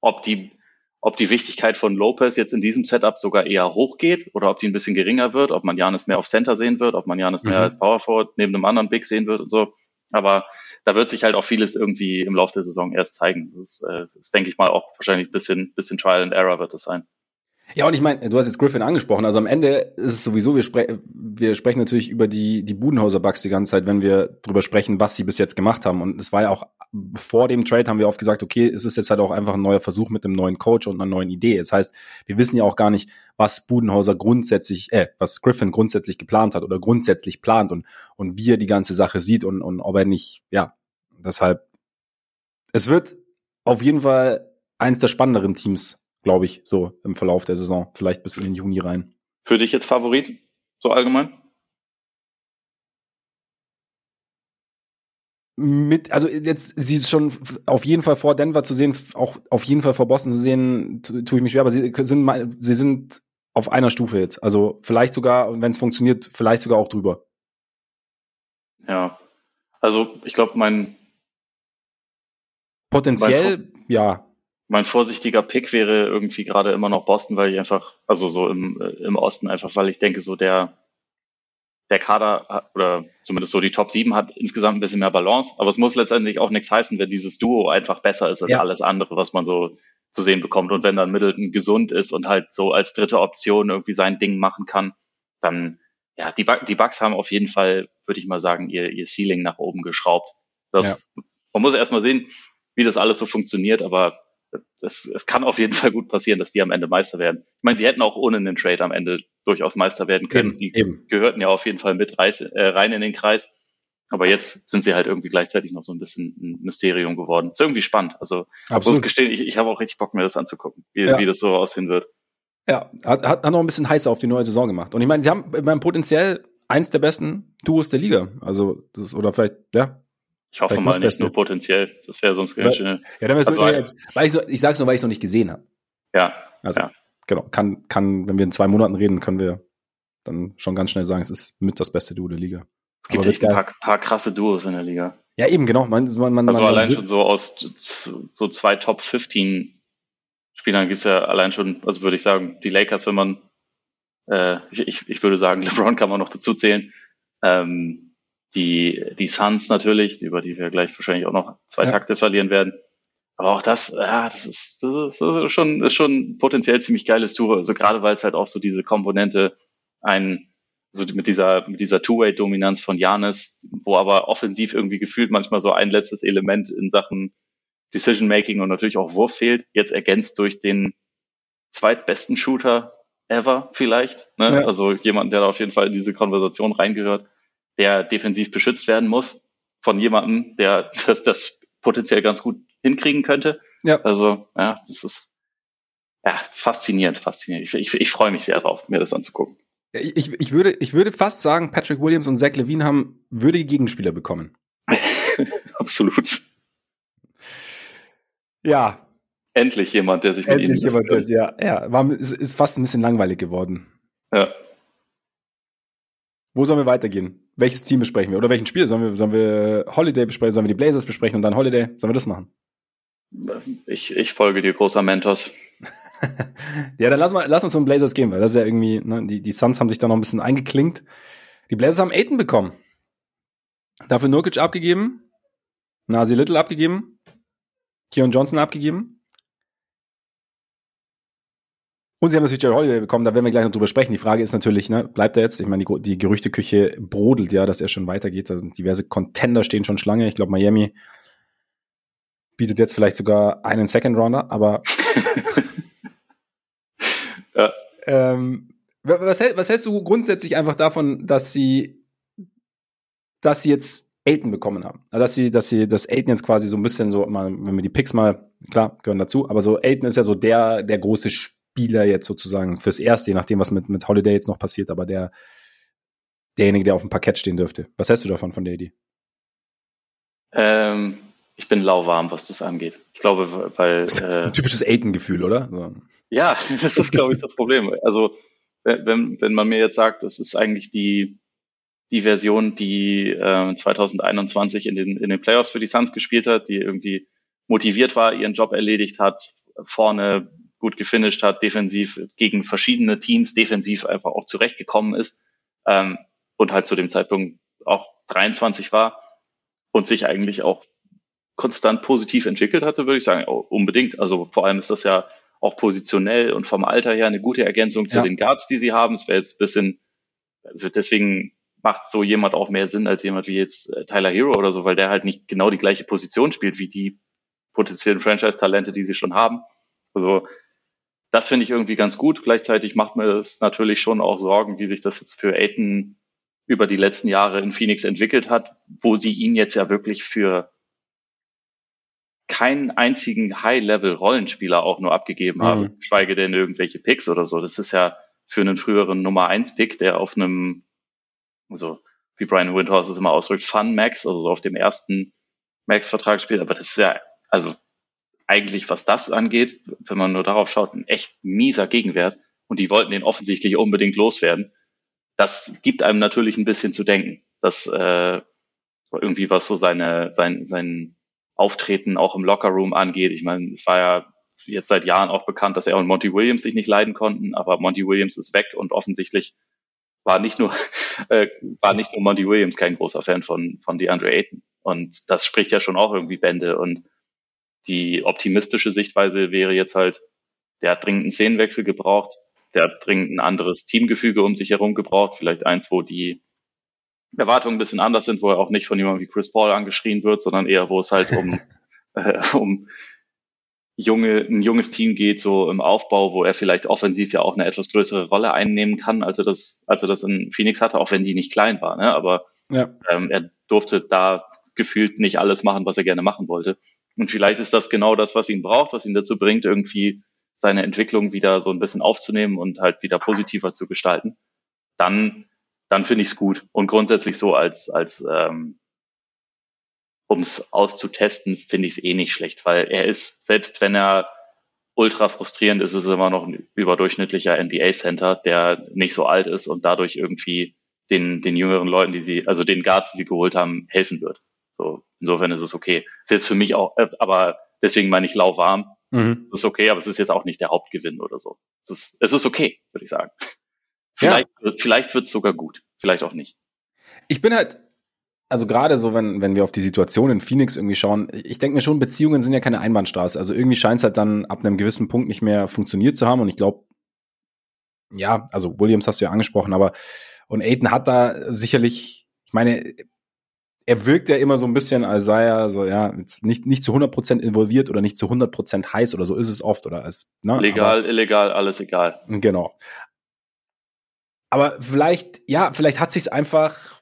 ob die ob die Wichtigkeit von Lopez jetzt in diesem Setup sogar eher hochgeht oder ob die ein bisschen geringer wird, ob man Janis mehr auf Center sehen wird, ob man Janis mhm. mehr als Power Forward neben einem anderen Big sehen wird und so. Aber da wird sich halt auch vieles irgendwie im Laufe der Saison erst zeigen. Das ist, äh, das ist denke ich mal, auch wahrscheinlich ein bisschen, bisschen Trial and Error wird es sein. Ja, und ich meine, du hast jetzt Griffin angesprochen. Also am Ende ist es sowieso, wir, spre wir sprechen natürlich über die, die Budenhauser Bugs die ganze Zeit, wenn wir drüber sprechen, was sie bis jetzt gemacht haben. Und es war ja auch vor dem Trade haben wir oft gesagt, okay, es ist jetzt halt auch einfach ein neuer Versuch mit einem neuen Coach und einer neuen Idee. Das heißt, wir wissen ja auch gar nicht, was Budenhauser grundsätzlich, äh, was Griffin grundsätzlich geplant hat oder grundsätzlich plant und, und wie er die ganze Sache sieht und, und ob er nicht, ja, deshalb, es wird auf jeden Fall eins der spannenderen Teams glaube ich, so im Verlauf der Saison, vielleicht bis in den Juni rein. Für dich jetzt Favorit, so allgemein? Mit, also jetzt sie ist schon auf jeden Fall vor Denver zu sehen, auch auf jeden Fall vor Boston zu sehen, tue ich mich schwer, aber sie sind, sie sind auf einer Stufe jetzt. Also vielleicht sogar, wenn es funktioniert, vielleicht sogar auch drüber. Ja, also ich glaube, mein potenziell, mein, ja, mein vorsichtiger Pick wäre irgendwie gerade immer noch Boston, weil ich einfach, also so im, äh, im Osten einfach, weil ich denke, so der, der Kader oder zumindest so die Top 7 hat insgesamt ein bisschen mehr Balance, aber es muss letztendlich auch nichts heißen, wenn dieses Duo einfach besser ist als ja. alles andere, was man so zu sehen bekommt. Und wenn dann Middleton gesund ist und halt so als dritte Option irgendwie sein Ding machen kann, dann, ja, die, die Bugs haben auf jeden Fall, würde ich mal sagen, ihr, ihr Ceiling nach oben geschraubt. Das, ja. Man muss erstmal sehen, wie das alles so funktioniert, aber es, es kann auf jeden Fall gut passieren, dass die am Ende Meister werden. Ich meine, sie hätten auch ohne einen Trade am Ende durchaus Meister werden können. Eben, die eben. gehörten ja auf jeden Fall mit rein, äh, rein in den Kreis. Aber jetzt sind sie halt irgendwie gleichzeitig noch so ein bisschen ein Mysterium geworden. Ist irgendwie spannend. Also Absolut. muss gestehen, ich, ich habe auch richtig Bock, mir das anzugucken, wie, ja. wie das so aussehen wird. Ja, hat, hat, hat noch ein bisschen heißer auf die neue Saison gemacht. Und ich meine, sie haben beim potenziell eins der besten Duos der Liga. Also das ist, oder vielleicht, ja, ich hoffe mal nicht nur potenziell. Das wäre sonst ganz schön. Ja, dann also, jetzt, weil ich, so, ich sag's nur, weil ich es noch nicht gesehen habe. Ja. Also, ja. genau. Kann, kann, wenn wir in zwei Monaten reden, können wir dann schon ganz schnell sagen, es ist mit das beste Duo der Liga. Es gibt echt ein paar, paar, krasse Duos in der Liga. Ja, eben, genau. Man, man, man, also man, allein schon so aus so zwei Top 15 Spielern gibt es ja allein schon, also würde ich sagen, die Lakers, wenn man, äh, ich, ich würde sagen, LeBron kann man noch dazu zählen. Ähm, die, die Suns natürlich, über die wir gleich wahrscheinlich auch noch zwei ja. Takte verlieren werden. Aber auch das, ja, das ist, das ist schon, ist schon potenziell ziemlich geiles Tour. Also gerade weil es halt auch so diese Komponente ein, so mit dieser, mit dieser Two-Way-Dominanz von Janis, wo aber offensiv irgendwie gefühlt manchmal so ein letztes Element in Sachen Decision-Making und natürlich auch Wurf fehlt, jetzt ergänzt durch den zweitbesten Shooter ever vielleicht. Ne? Ja. Also jemand, der da auf jeden Fall in diese Konversation reingehört, der defensiv beschützt werden muss von jemandem, der das, das potenziell ganz gut hinkriegen könnte. Ja. Also, ja, das ist ja faszinierend, faszinierend. Ich, ich, ich freue mich sehr drauf, mir das anzugucken. Ich, ich, würde, ich würde fast sagen, Patrick Williams und Zach Levine haben würdige Gegenspieler bekommen. Absolut. Ja. Endlich jemand, der sich mit Endlich ihnen jemand, das, ja, ja, war, ist, ist fast ein bisschen langweilig geworden. Ja. Wo sollen wir weitergehen? Welches Team besprechen wir? Oder welchen Spiel? Sollen wir, sollen wir Holiday besprechen? Sollen wir die Blazers besprechen und dann Holiday? Sollen wir das machen? Ich, ich folge dir, großer Mentos. ja, dann lass, mal, lass uns zum Blazers gehen, weil das ist ja irgendwie, ne, die, die Suns haben sich da noch ein bisschen eingeklinkt. Die Blazers haben Aiden bekommen. Dafür Nurkic abgegeben, Nasi Little abgegeben, Keon Johnson abgegeben. Und sie haben natürlich Jerry Holiday bekommen, da werden wir gleich noch drüber sprechen. Die Frage ist natürlich, ne, bleibt er jetzt? Ich meine, die, die Gerüchteküche brodelt ja, dass er schon weitergeht. Da sind diverse Contender stehen schon Schlange. Ich glaube, Miami bietet jetzt vielleicht sogar einen Second Rounder, aber ja. ähm, was, was hältst du grundsätzlich einfach davon, dass sie, dass sie jetzt Aiden bekommen haben. Also dass sie, dass sie, dass Aiden jetzt quasi so ein bisschen so, mal, wenn wir die Picks mal, klar, gehören dazu, aber so Aiden ist ja so der, der große Spieler jetzt sozusagen fürs Erste, je nachdem, was mit, mit Holiday jetzt noch passiert, aber der, derjenige, der auf dem Parkett stehen dürfte. Was hältst du davon, von der Idee? Ähm, ich bin lauwarm, was das angeht. Ich glaube, weil. Äh, ein typisches Aiden-Gefühl, oder? Ja, das ist, glaube ich, das Problem. Also, wenn, wenn man mir jetzt sagt, das ist eigentlich die, die Version, die äh, 2021 in den, in den Playoffs für die Suns gespielt hat, die irgendwie motiviert war, ihren Job erledigt hat, vorne gut gefinisht hat, defensiv gegen verschiedene Teams defensiv einfach auch zurechtgekommen ist ähm, und halt zu dem Zeitpunkt auch 23 war und sich eigentlich auch konstant positiv entwickelt hatte, würde ich sagen, unbedingt. Also vor allem ist das ja auch positionell und vom Alter her eine gute Ergänzung zu ja. den Guards, die sie haben. Es wäre jetzt ein bisschen, also deswegen macht so jemand auch mehr Sinn als jemand wie jetzt äh, Tyler Hero oder so, weil der halt nicht genau die gleiche Position spielt wie die potenziellen Franchise-Talente, die sie schon haben. Also das finde ich irgendwie ganz gut. Gleichzeitig macht mir es natürlich schon auch Sorgen, wie sich das jetzt für Aiton über die letzten Jahre in Phoenix entwickelt hat, wo sie ihn jetzt ja wirklich für keinen einzigen High-Level-Rollenspieler auch nur abgegeben mhm. haben, schweige denn irgendwelche Picks oder so. Das ist ja für einen früheren Nummer 1-Pick, der auf einem, also wie Brian Windhorst es immer ausdrückt, Fun Max, also so auf dem ersten Max-Vertrag spielt. Aber das ist ja, also eigentlich, was das angeht, wenn man nur darauf schaut, ein echt mieser Gegenwert. Und die wollten den offensichtlich unbedingt loswerden. Das gibt einem natürlich ein bisschen zu denken, dass äh, irgendwie was so seine, sein, sein Auftreten auch im Lockerroom angeht. Ich meine, es war ja jetzt seit Jahren auch bekannt, dass er und Monty Williams sich nicht leiden konnten, aber Monty Williams ist weg und offensichtlich war nicht nur äh, war nicht nur Monty Williams kein großer Fan von von DeAndre Ayton und das spricht ja schon auch irgendwie Bände und die optimistische Sichtweise wäre jetzt halt, der hat dringend einen Szenenwechsel gebraucht, der hat dringend ein anderes Teamgefüge um sich herum gebraucht, vielleicht eins, wo die Erwartungen ein bisschen anders sind, wo er auch nicht von jemandem wie Chris Paul angeschrien wird, sondern eher, wo es halt um, äh, um junge, ein junges Team geht, so im Aufbau, wo er vielleicht offensiv ja auch eine etwas größere Rolle einnehmen kann, als er das, als er das in Phoenix hatte, auch wenn die nicht klein war. Ne? Aber ja. ähm, er durfte da gefühlt nicht alles machen, was er gerne machen wollte. Und vielleicht ist das genau das, was ihn braucht, was ihn dazu bringt, irgendwie seine Entwicklung wieder so ein bisschen aufzunehmen und halt wieder positiver zu gestalten. Dann dann finde ich es gut. Und grundsätzlich so als, als ähm, um es auszutesten, finde ich es eh nicht schlecht, weil er ist, selbst wenn er ultra frustrierend ist, ist es immer noch ein überdurchschnittlicher NBA-Center, der nicht so alt ist und dadurch irgendwie den, den jüngeren Leuten, die sie, also den Guards, die sie geholt haben, helfen wird. So, insofern ist es okay. Ist jetzt für mich auch, äh, aber deswegen meine ich lauwarm, Mhm. Das ist okay, aber es ist jetzt auch nicht der Hauptgewinn oder so. Es ist, es ist okay, würde ich sagen. Vielleicht, ja. vielleicht wird es sogar gut, vielleicht auch nicht. Ich bin halt, also gerade so, wenn, wenn wir auf die Situation in Phoenix irgendwie schauen, ich denke mir schon, Beziehungen sind ja keine Einbahnstraße. Also irgendwie scheint es halt dann ab einem gewissen Punkt nicht mehr funktioniert zu haben. Und ich glaube, ja, also Williams hast du ja angesprochen, aber und Aiden hat da sicherlich, ich meine, er wirkt ja immer so ein bisschen, als sei er so, ja, nicht, nicht zu 100% involviert oder nicht zu 100% heiß oder so ist es oft oder als, ne? Legal, aber, illegal, alles egal. Genau. Aber vielleicht, ja, vielleicht hat sich's einfach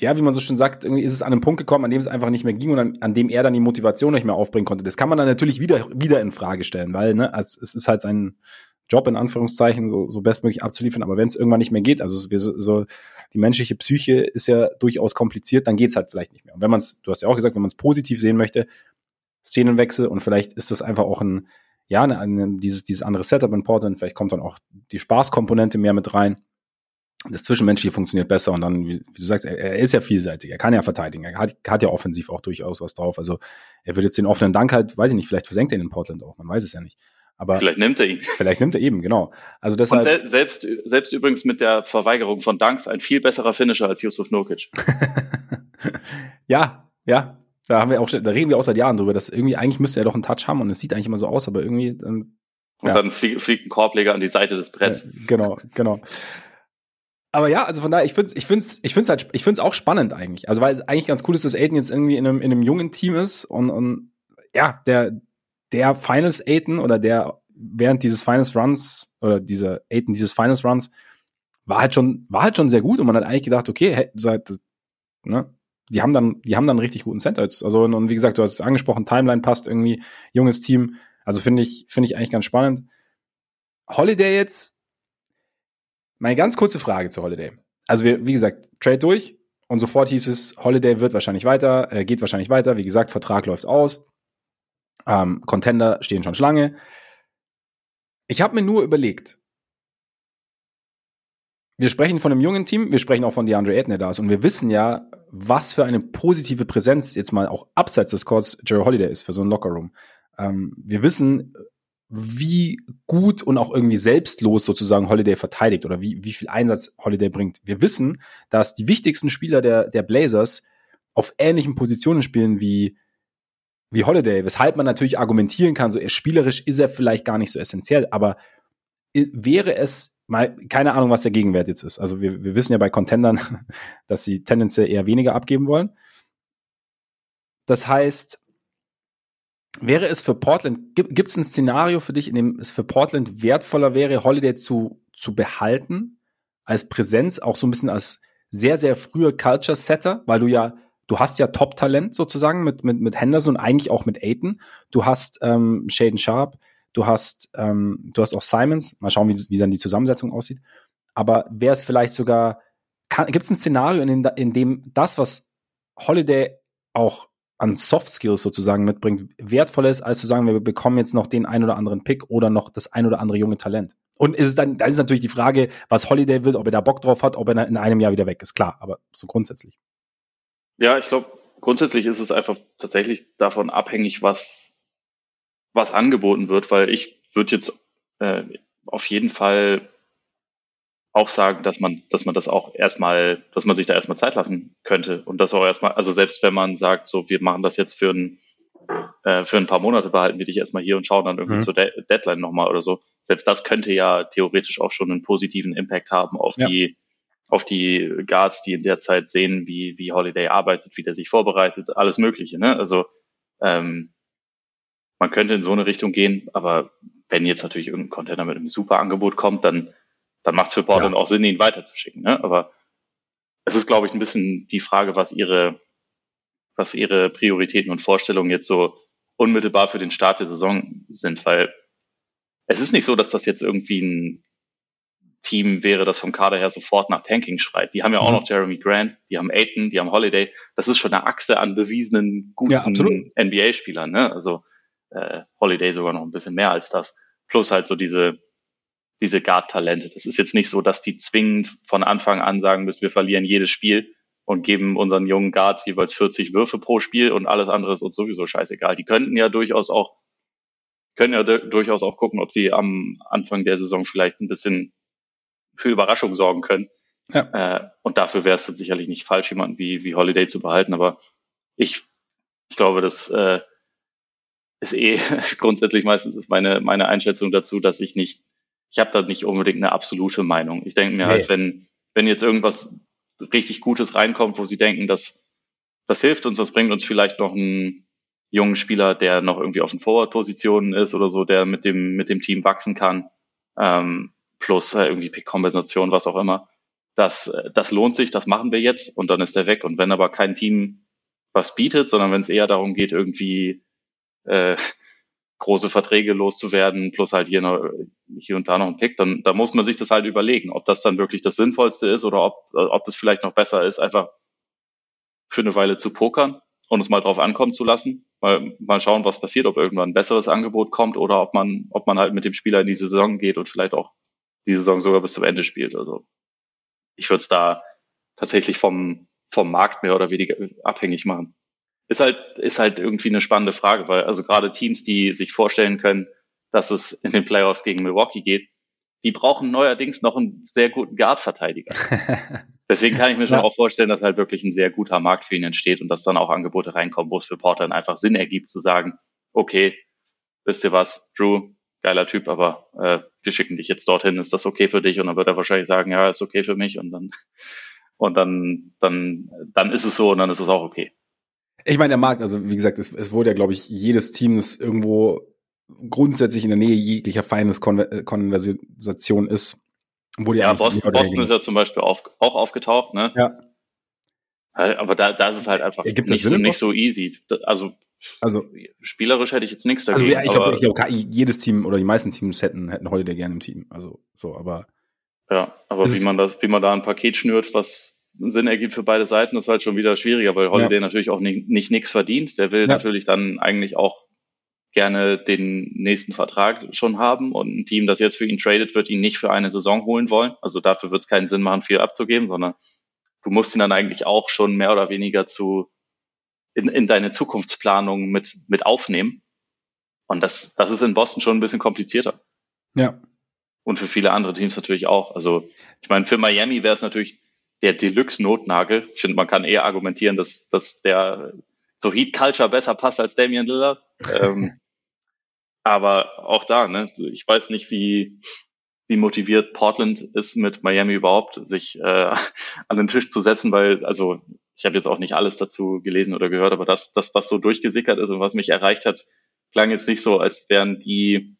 ja, wie man so schön sagt, irgendwie ist es an einen Punkt gekommen, an dem es einfach nicht mehr ging und an, an, dem er dann die Motivation nicht mehr aufbringen konnte. Das kann man dann natürlich wieder, wieder in Frage stellen, weil, ne, also es ist halt sein Job in Anführungszeichen, so, so bestmöglich abzuliefern, aber wenn es irgendwann nicht mehr geht, also wir, so, die menschliche Psyche ist ja durchaus kompliziert, dann geht's halt vielleicht nicht mehr. Und wenn man es, du hast ja auch gesagt, wenn man es positiv sehen möchte, Szenenwechsel und vielleicht ist das einfach auch ein, ja, eine, eine, dieses, dieses andere Setup in Portland, vielleicht kommt dann auch die Spaßkomponente mehr mit rein das Zwischenmenschliche funktioniert besser und dann, wie, du sagst, er, er, ist ja vielseitig, er kann ja verteidigen, er hat, hat, ja offensiv auch durchaus was drauf. Also er wird jetzt den offenen Dank halt, weiß ich nicht, vielleicht versenkt er ihn in Portland auch, man weiß es ja nicht. Aber vielleicht nimmt er ihn. Vielleicht nimmt er eben, genau. Also deshalb, und se selbst, selbst übrigens mit der Verweigerung von Danks ein viel besserer Finisher als Yusuf Nurkic. ja, ja. Da haben wir auch, da reden wir auch seit Jahren drüber, dass irgendwie eigentlich müsste er doch einen Touch haben und es sieht eigentlich immer so aus, aber irgendwie dann, und ja. dann fliegt, fliegt ein Korbleger an die Seite des Bretts. Ja, genau, genau aber ja, also von daher, ich finde ich find's, ich find's halt, ich find's auch spannend eigentlich. Also weil es eigentlich ganz cool ist, dass Aiden jetzt irgendwie in einem, in einem jungen Team ist und, und ja, der, der Finals Aiden oder der während dieses Finals Runs oder dieser Aiden dieses Finals Runs war halt schon, war halt schon sehr gut und man hat eigentlich gedacht, okay, hey, seit, ne, die haben dann, die haben dann richtig guten Center. Also, und, und wie gesagt, du hast es angesprochen, Timeline passt irgendwie, junges Team. Also finde ich, finde ich eigentlich ganz spannend. Holiday jetzt, meine ganz kurze Frage zu Holiday. Also wir, wie gesagt, Trade durch und sofort hieß es, Holiday wird wahrscheinlich weiter, äh, geht wahrscheinlich weiter. Wie gesagt, Vertrag läuft aus. Ähm, Contender stehen schon Schlange. Ich habe mir nur überlegt, wir sprechen von einem jungen Team, wir sprechen auch von DeAndre Ayton, da ist. Und wir wissen ja, was für eine positive Präsenz jetzt mal auch abseits des Courts Jerry Holiday ist für so einen Lockerroom. Ähm, wir wissen, wie gut und auch irgendwie selbstlos sozusagen Holiday verteidigt oder wie, wie viel Einsatz Holiday bringt. Wir wissen, dass die wichtigsten Spieler der, der Blazers auf ähnlichen Positionen spielen wie, wie Holiday, weshalb man natürlich argumentieren kann, so er spielerisch ist er vielleicht gar nicht so essentiell, aber wäre es mal, keine Ahnung, was der Gegenwert jetzt ist. Also wir, wir wissen ja bei Contendern, dass sie tendenziell eher weniger abgeben wollen. Das heißt, Wäre es für Portland, gibt es ein Szenario für dich, in dem es für Portland wertvoller wäre, Holiday zu, zu behalten, als Präsenz, auch so ein bisschen als sehr, sehr früher Culture-Setter, weil du ja, du hast ja Top-Talent sozusagen mit, mit, mit Henderson eigentlich auch mit Aiton. Du hast ähm, Shaden Sharp, du hast, ähm, du hast auch Simons. Mal schauen, wie, wie dann die Zusammensetzung aussieht. Aber wäre es vielleicht sogar, gibt es ein Szenario, in dem, in dem das, was Holiday auch an Soft Skills sozusagen mitbringt, wertvoller ist, als zu sagen, wir bekommen jetzt noch den ein oder anderen Pick oder noch das ein oder andere junge Talent. Und ist es dann, da ist natürlich die Frage, was Holiday will, ob er da Bock drauf hat, ob er in einem Jahr wieder weg ist. Klar, aber so grundsätzlich. Ja, ich glaube, grundsätzlich ist es einfach tatsächlich davon abhängig, was, was angeboten wird, weil ich würde jetzt äh, auf jeden Fall auch sagen, dass man, dass man das auch erstmal, dass man sich da erstmal Zeit lassen könnte und das auch erstmal, also selbst wenn man sagt, so wir machen das jetzt für ein äh, für ein paar Monate behalten wir dich erstmal hier und schauen dann irgendwie mhm. zur De Deadline nochmal oder so. Selbst das könnte ja theoretisch auch schon einen positiven Impact haben auf ja. die auf die Guards, die in der Zeit sehen, wie wie Holiday arbeitet, wie der sich vorbereitet, alles Mögliche. Ne? Also ähm, man könnte in so eine Richtung gehen, aber wenn jetzt natürlich irgendein Container mit einem super Angebot kommt, dann dann macht es für Portland ja. auch Sinn, ihn weiterzuschicken. Ne? Aber es ist, glaube ich, ein bisschen die Frage, was ihre, was ihre Prioritäten und Vorstellungen jetzt so unmittelbar für den Start der Saison sind, weil es ist nicht so, dass das jetzt irgendwie ein Team wäre, das vom Kader her sofort nach Tanking schreit. Die haben ja auch mhm. noch Jeremy Grant, die haben Aiton, die haben Holiday. Das ist schon eine Achse an bewiesenen guten ja, NBA-Spielern. Ne? Also äh, Holiday sogar noch ein bisschen mehr als das. Plus halt so diese diese Guard-Talente. Das ist jetzt nicht so, dass die zwingend von Anfang an sagen müssen, wir verlieren jedes Spiel und geben unseren jungen Guards jeweils 40 Würfe pro Spiel und alles andere ist uns sowieso scheißegal. Die könnten ja durchaus auch können ja durchaus auch gucken, ob sie am Anfang der Saison vielleicht ein bisschen für Überraschung sorgen können. Ja. Äh, und dafür wäre es dann sicherlich nicht falsch, jemanden wie, wie Holiday zu behalten. Aber ich, ich glaube, das äh, ist eh grundsätzlich meistens meine, meine Einschätzung dazu, dass ich nicht, ich habe da nicht unbedingt eine absolute Meinung. Ich denke mir nee. halt, wenn, wenn jetzt irgendwas richtig Gutes reinkommt, wo sie denken, dass das hilft uns, das bringt uns vielleicht noch einen jungen Spieler, der noch irgendwie auf den Forward-Positionen ist oder so, der mit dem, mit dem Team wachsen kann, ähm, plus äh, irgendwie Pick-Kombination, was auch immer. Das, das lohnt sich, das machen wir jetzt und dann ist er weg. Und wenn aber kein Team was bietet, sondern wenn es eher darum geht, irgendwie äh, große Verträge loszuwerden, plus halt hier, noch, hier und da noch ein Pick, dann da muss man sich das halt überlegen, ob das dann wirklich das Sinnvollste ist oder ob, ob das vielleicht noch besser ist, einfach für eine Weile zu pokern und es mal drauf ankommen zu lassen. Mal, mal schauen, was passiert, ob irgendwann ein besseres Angebot kommt oder ob man, ob man halt mit dem Spieler in die Saison geht und vielleicht auch die Saison sogar bis zum Ende spielt. Also ich würde es da tatsächlich vom, vom Markt mehr oder weniger abhängig machen. Ist halt, ist halt irgendwie eine spannende Frage, weil also gerade Teams, die sich vorstellen können, dass es in den Playoffs gegen Milwaukee geht, die brauchen neuerdings noch einen sehr guten Guard-Verteidiger. Deswegen kann ich mir schon ja. auch vorstellen, dass halt wirklich ein sehr guter Markt für ihn entsteht und dass dann auch Angebote reinkommen, wo es für Portland einfach Sinn ergibt, zu sagen, okay, wisst ihr was, Drew, geiler Typ, aber äh, wir schicken dich jetzt dorthin, ist das okay für dich? Und dann wird er wahrscheinlich sagen, ja, ist okay für mich und dann und dann dann dann ist es so und dann ist es auch okay. Ich meine, der Markt, also wie gesagt, es, es wurde ja, glaube ich, jedes Team, das irgendwo grundsätzlich in der Nähe jeglicher Feindeskonversation ist, wurde ja. Ja, Boston, Boston ist ja zum Beispiel auf, auch aufgetaucht, ne? Ja. Aber da, da ist es halt einfach Gibt nicht, so, nicht so easy. Also, also spielerisch hätte ich jetzt nichts dagegen. Also, ja, ich glaube, glaub, jedes Team oder die meisten Teams hätten, hätten Holiday gerne im Team. Also so, aber. Ja, aber wie man das, wie man da ein Paket schnürt, was Sinn ergibt für beide Seiten, ist halt schon wieder schwieriger, weil Holiday ja. natürlich auch nicht, nicht nichts verdient. Der will ja. natürlich dann eigentlich auch gerne den nächsten Vertrag schon haben und ein Team, das jetzt für ihn tradet, wird ihn nicht für eine Saison holen wollen. Also dafür wird es keinen Sinn machen, viel abzugeben, sondern du musst ihn dann eigentlich auch schon mehr oder weniger zu in, in deine Zukunftsplanung mit, mit aufnehmen. Und das, das ist in Boston schon ein bisschen komplizierter. Ja. Und für viele andere Teams natürlich auch. Also ich meine, für Miami wäre es natürlich der Deluxe-Notnagel. Ich finde, man kann eher argumentieren, dass, dass der so Heat Culture besser passt als Damian Lillard. ähm, aber auch da, ne, ich weiß nicht, wie, wie motiviert Portland ist mit Miami überhaupt, sich äh, an den Tisch zu setzen, weil, also ich habe jetzt auch nicht alles dazu gelesen oder gehört, aber das, das, was so durchgesickert ist und was mich erreicht hat, klang jetzt nicht so, als wären die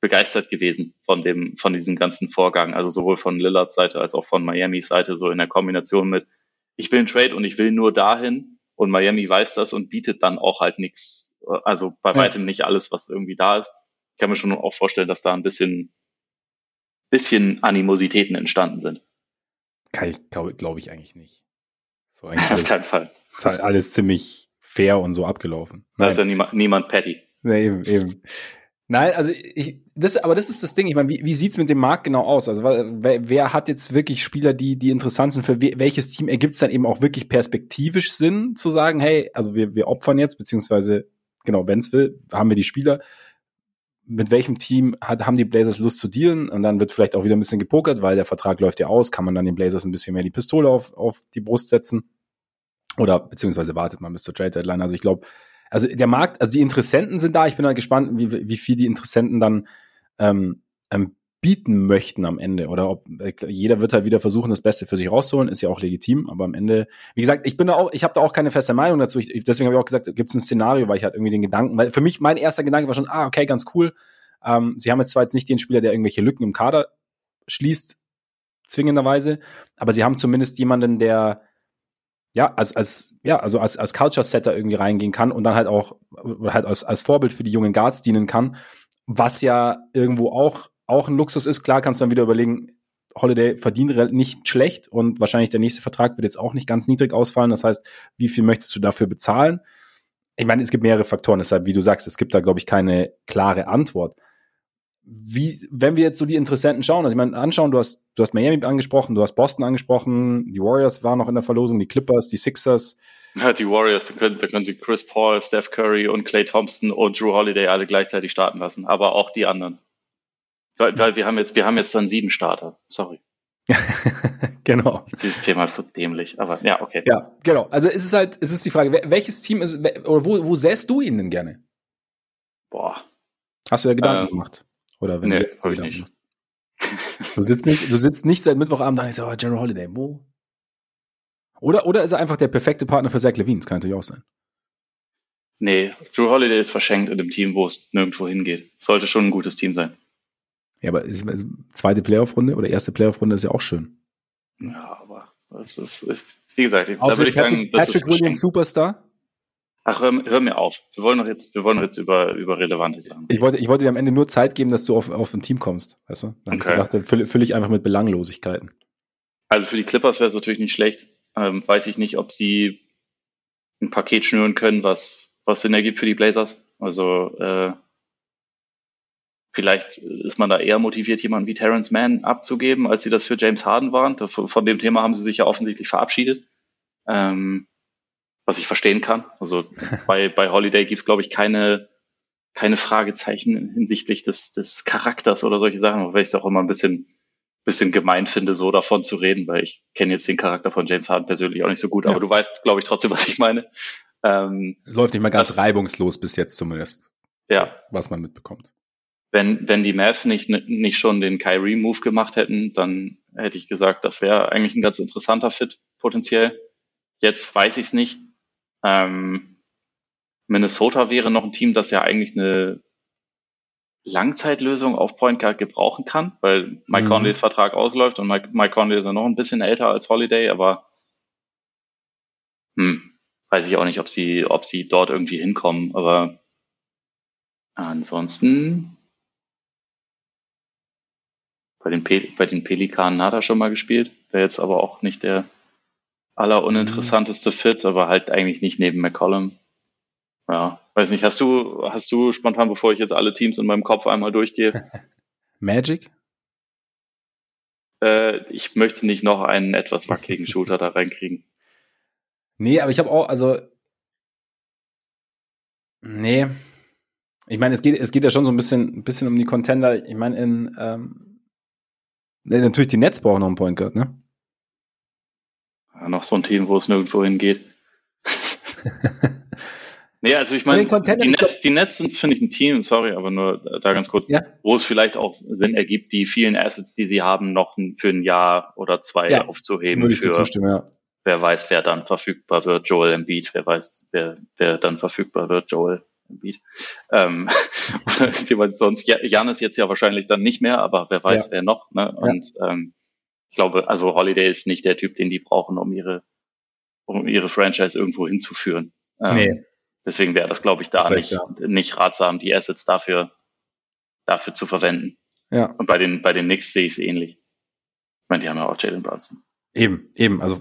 begeistert gewesen von dem, von diesem ganzen Vorgang. Also sowohl von Lillards Seite als auch von Miamis Seite, so in der Kombination mit, ich will einen Trade und ich will nur dahin und Miami weiß das und bietet dann auch halt nichts, also bei ja. weitem nicht alles, was irgendwie da ist. Ich kann mir schon auch vorstellen, dass da ein bisschen, bisschen Animositäten entstanden sind. Kann ich, glaube glaub ich eigentlich nicht. So eigentlich Auf keinen Fall. Alles ziemlich fair und so abgelaufen. Da ist ja niemand, niemand petty. Nee, eben, eben. Nein, also ich, das, aber das ist das Ding. Ich meine, wie, wie sieht's mit dem Markt genau aus? Also wer, wer hat jetzt wirklich Spieler, die, die interessant sind? Für welches Team ergibt es dann eben auch wirklich perspektivisch Sinn zu sagen, hey, also wir, wir opfern jetzt, beziehungsweise, genau, wenn's will, haben wir die Spieler. Mit welchem Team hat, haben die Blazers Lust zu dealen? Und dann wird vielleicht auch wieder ein bisschen gepokert, weil der Vertrag läuft ja aus, kann man dann den Blazers ein bisschen mehr die Pistole auf, auf die Brust setzen. Oder beziehungsweise wartet man bis zur Trade Deadline. Also ich glaube, also der Markt, also die Interessenten sind da. Ich bin halt gespannt, wie, wie viel die Interessenten dann ähm, ähm, bieten möchten am Ende. Oder ob jeder wird halt wieder versuchen, das Beste für sich rauszuholen, ist ja auch legitim. Aber am Ende, wie gesagt, ich bin da auch, ich habe da auch keine feste Meinung dazu. Ich, deswegen habe ich auch gesagt, gibt es ein Szenario, weil ich halt irgendwie den Gedanken, weil für mich mein erster Gedanke war schon, ah, okay, ganz cool. Ähm, sie haben jetzt zwar jetzt nicht den Spieler, der irgendwelche Lücken im Kader schließt, zwingenderweise, aber sie haben zumindest jemanden, der ja, als, als, ja, also als, als Culture-Setter irgendwie reingehen kann und dann halt auch, halt als, als Vorbild für die jungen Guards dienen kann, was ja irgendwo auch, auch ein Luxus ist. Klar kannst du dann wieder überlegen, Holiday verdient nicht schlecht und wahrscheinlich der nächste Vertrag wird jetzt auch nicht ganz niedrig ausfallen. Das heißt, wie viel möchtest du dafür bezahlen? Ich meine, es gibt mehrere Faktoren, deshalb, wie du sagst, es gibt da, glaube ich, keine klare Antwort. wie, wenn wir jetzt so die Interessenten schauen, also ich meine, anschauen, du hast, du hast Miami angesprochen, du hast Boston angesprochen, die Warriors waren noch in der Verlosung, die Clippers, die Sixers. Ja, die Warriors, da können, da können sie Chris Paul, Steph Curry und Clay Thompson und Drew Holiday alle gleichzeitig starten lassen, aber auch die anderen. Weil, weil wir haben jetzt, wir haben jetzt dann sieben Starter. Sorry. genau. Dieses Thema ist so dämlich, aber ja, okay. Ja, genau. Also es ist halt, es ist die Frage, welches Team ist, oder wo, wo säst du ihn denn gerne? Boah. Hast du ja Gedanken ähm, gemacht? Oder wenn nee, du jetzt Gedanken nicht. machst? Du sitzt nicht, du sitzt nicht seit Mittwochabend da und sagst, oh, Jerry Holiday, wo? Oder, oder ist er einfach der perfekte Partner für Zach Levine? Das kann natürlich auch sein. Nee, Drew Holiday ist verschenkt in dem Team, wo es nirgendwo hingeht. Sollte schon ein gutes Team sein. Ja, aber ist, ist, zweite Playoff-Runde oder erste Playoff-Runde ist ja auch schön. Ja, aber es ist, ist, wie gesagt, da würde ich Patrick, sagen, das Patrick ist Williams Superstar. Ach, hör, hör, mir auf. Wir wollen doch jetzt, wir wollen jetzt über, über relevante Sachen. Ich wollte, ich wollte dir am Ende nur Zeit geben, dass du auf, auf ein Team kommst, weißt du? Dann okay. ich gedacht, fülle, fülle ich einfach mit Belanglosigkeiten. Also für die Clippers wäre es natürlich nicht schlecht. Ähm, weiß ich nicht, ob sie ein Paket schnüren können, was, was Sinn ergibt für die Blazers. Also äh, Vielleicht ist man da eher motiviert, jemanden wie Terrence Mann abzugeben, als sie das für James Harden waren. Von dem Thema haben sie sich ja offensichtlich verabschiedet. Ähm, was ich verstehen kann. Also bei, bei Holiday gibt es, glaube ich, keine, keine Fragezeichen hinsichtlich des, des Charakters oder solche Sachen, weil ich es auch immer ein bisschen, bisschen gemein finde, so davon zu reden, weil ich kenne jetzt den Charakter von James Harden persönlich auch nicht so gut, ja. aber du weißt, glaube ich, trotzdem, was ich meine. Ähm, es läuft nicht mal ganz also, reibungslos bis jetzt zumindest. Ja. Was man mitbekommt wenn, wenn die Mavs nicht, nicht schon den Kyrie-Move gemacht hätten, dann hätte ich gesagt, das wäre eigentlich ein ganz interessanter Fit potenziell. Jetzt weiß ich es nicht. Ähm, Minnesota wäre noch ein Team, das ja eigentlich eine Langzeitlösung auf Point Guard gebrauchen kann, weil Mike mhm. Conleys Vertrag ausläuft und Mike, Mike Conley ist ja noch ein bisschen älter als Holiday, aber hm, weiß ich auch nicht, ob sie, ob sie dort irgendwie hinkommen, aber ansonsten bei den, Pel bei den Pelikanen hat er schon mal gespielt, wäre jetzt aber auch nicht der alleruninteressanteste mhm. Fit, aber halt eigentlich nicht neben McCollum. Ja, weiß nicht, hast du, hast du spontan, bevor ich jetzt alle Teams in meinem Kopf einmal durchgehe? Magic? Äh, ich möchte nicht noch einen etwas wackeligen Shooter da reinkriegen. Nee, aber ich habe auch, also. Nee. Ich meine, es geht, es geht ja schon so ein bisschen, ein bisschen um die Contender. Ich meine, in, ähm, Natürlich, die Nets brauchen noch einen Point Guard, ne? Ja, noch so ein Team, wo es nirgendwo hingeht. nee, also ich meine, die Nets, die Nets sind, finde ich, ein Team, sorry, aber nur da ganz kurz, ja. wo es vielleicht auch Sinn ergibt, die vielen Assets, die sie haben, noch für ein Jahr oder zwei ja, aufzuheben. Würde ich für, zustimmen, ja. Wer weiß, wer dann verfügbar wird, Joel Embiid, wer weiß, wer, wer dann verfügbar wird, Joel Embiid. Ähm, sonst, Jan ist jetzt ja wahrscheinlich dann nicht mehr, aber wer weiß, ja. wer noch. Ne? Und ja. ähm, ich glaube, also Holiday ist nicht der Typ, den die brauchen, um ihre, um ihre Franchise irgendwo hinzuführen. Ähm, nee. Deswegen wäre das, glaube ich, da nicht, ja. nicht ratsam, die Assets dafür, dafür zu verwenden. Ja. Und bei den, bei den Knicks sehe ich es ähnlich. Ich meine, die haben ja auch Jalen Brunson. Eben, eben. Also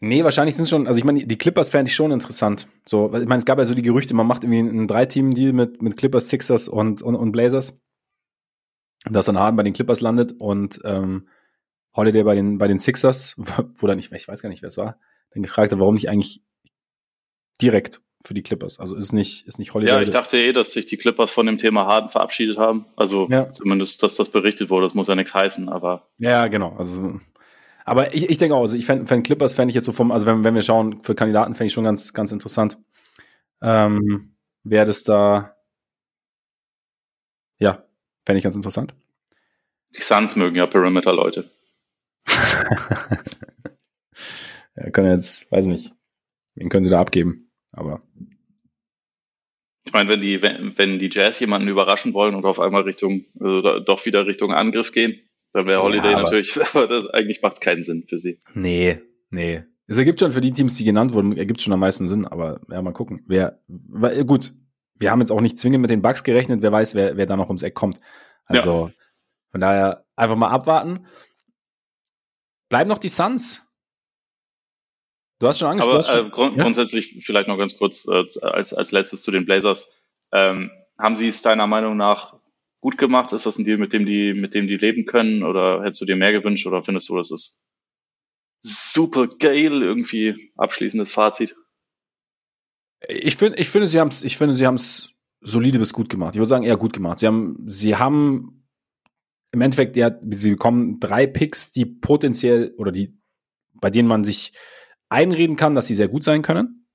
Nee, wahrscheinlich sind es schon, also ich meine, die Clippers fände ich schon interessant. So, ich meine, es gab ja so die Gerüchte, man macht irgendwie einen Drei-Team-Deal mit, mit Clippers, Sixers und, und, und Blazers. Dass dann Harden bei den Clippers landet und ähm, Holiday bei den, bei den Sixers, wo dann, ich, ich weiß gar nicht, wer es war, dann gefragt hat, warum nicht eigentlich direkt für die Clippers. Also ist nicht, ist nicht Holiday. Ja, ich dachte eh, dass sich die Clippers von dem Thema Harden verabschiedet haben. Also ja. zumindest, dass das berichtet wurde, das muss ja nichts heißen, aber. Ja, genau. Also aber ich, ich denke auch, also ich fände fänd Clippers fände ich jetzt so vom, also wenn, wenn wir schauen, für Kandidaten fände ich schon ganz, ganz interessant. Ähm, Wäre das da, ja, fände ich ganz interessant. Die Suns mögen ja Perimeter-Leute. ja, können jetzt, weiß nicht, wen können sie da abgeben, aber. Ich meine, wenn die, wenn, wenn die Jazz jemanden überraschen wollen und auf einmal Richtung, also doch wieder Richtung Angriff gehen, dann wäre Holiday ja, aber natürlich, aber das, eigentlich macht keinen Sinn für sie. Nee, nee. Es ergibt schon für die Teams, die genannt wurden, ergibt schon am meisten Sinn, aber ja, mal gucken. Wer, weil, gut, wir haben jetzt auch nicht zwingend mit den Bugs gerechnet, wer weiß, wer, wer da noch ums Eck kommt. Also, ja. von daher einfach mal abwarten. Bleiben noch die Suns. Du hast schon angesprochen. Aber äh, grund ja? grundsätzlich vielleicht noch ganz kurz äh, als, als letztes zu den Blazers. Ähm, haben sie es deiner Meinung nach gut gemacht? Ist das ein Deal, mit dem die, mit dem die leben können? Oder hättest du dir mehr gewünscht? Oder findest du, das ist super geil irgendwie abschließendes Fazit? Ich finde, ich finde, sie haben es, ich finde, sie haben es solide bis gut gemacht. Ich würde sagen, eher gut gemacht. Sie haben, sie haben im Endeffekt, ja, sie bekommen drei Picks, die potenziell oder die, bei denen man sich einreden kann, dass sie sehr gut sein können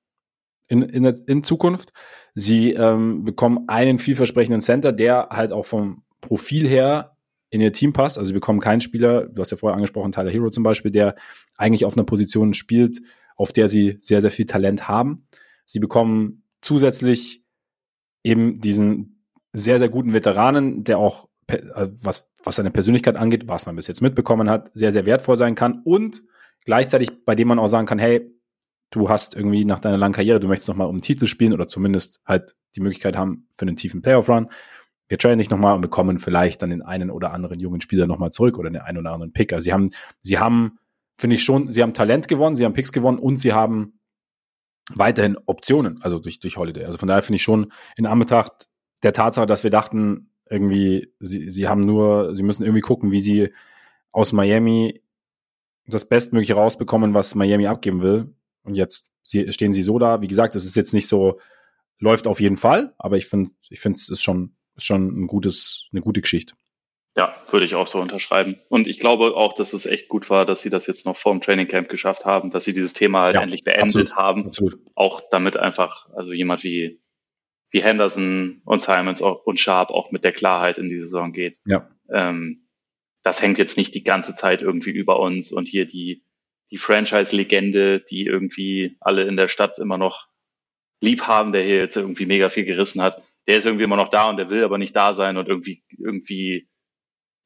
in, in, in Zukunft. Sie ähm, bekommen einen vielversprechenden Center, der halt auch vom Profil her in ihr Team passt. Also sie bekommen keinen Spieler, du hast ja vorher angesprochen, Tyler Hero zum Beispiel, der eigentlich auf einer Position spielt, auf der sie sehr, sehr viel Talent haben. Sie bekommen zusätzlich eben diesen sehr, sehr guten Veteranen, der auch, äh, was, was seine Persönlichkeit angeht, was man bis jetzt mitbekommen hat, sehr, sehr wertvoll sein kann und gleichzeitig bei dem man auch sagen kann, hey, du hast irgendwie nach deiner langen Karriere, du möchtest nochmal um einen Titel spielen oder zumindest halt die Möglichkeit haben für einen tiefen Playoff-Run. Wir trainen dich nochmal und bekommen vielleicht dann den einen oder anderen jungen Spieler nochmal zurück oder den einen oder anderen Pick. Also sie haben, sie haben, finde ich schon, sie haben Talent gewonnen, sie haben Picks gewonnen und sie haben weiterhin Optionen, also durch, durch Holiday. Also von daher finde ich schon in Anbetracht der Tatsache, dass wir dachten, irgendwie, sie, sie haben nur, sie müssen irgendwie gucken, wie sie aus Miami das Bestmögliche rausbekommen, was Miami abgeben will. Und jetzt stehen sie so da. Wie gesagt, es ist jetzt nicht so, läuft auf jeden Fall, aber ich finde, ich finde, es ist schon, ist schon ein gutes, eine gute Geschichte. Ja, würde ich auch so unterschreiben. Und ich glaube auch, dass es echt gut war, dass sie das jetzt noch vor dem Training Camp geschafft haben, dass sie dieses Thema halt ja, endlich beendet absolut, haben. Absolut. Auch damit einfach, also jemand wie, wie Henderson und Simons und Sharp auch mit der Klarheit in die Saison geht. Ja. Ähm, das hängt jetzt nicht die ganze Zeit irgendwie über uns und hier die, die Franchise-Legende, die irgendwie alle in der Stadt immer noch lieb haben, der hier jetzt irgendwie mega viel gerissen hat, der ist irgendwie immer noch da und der will aber nicht da sein und irgendwie, irgendwie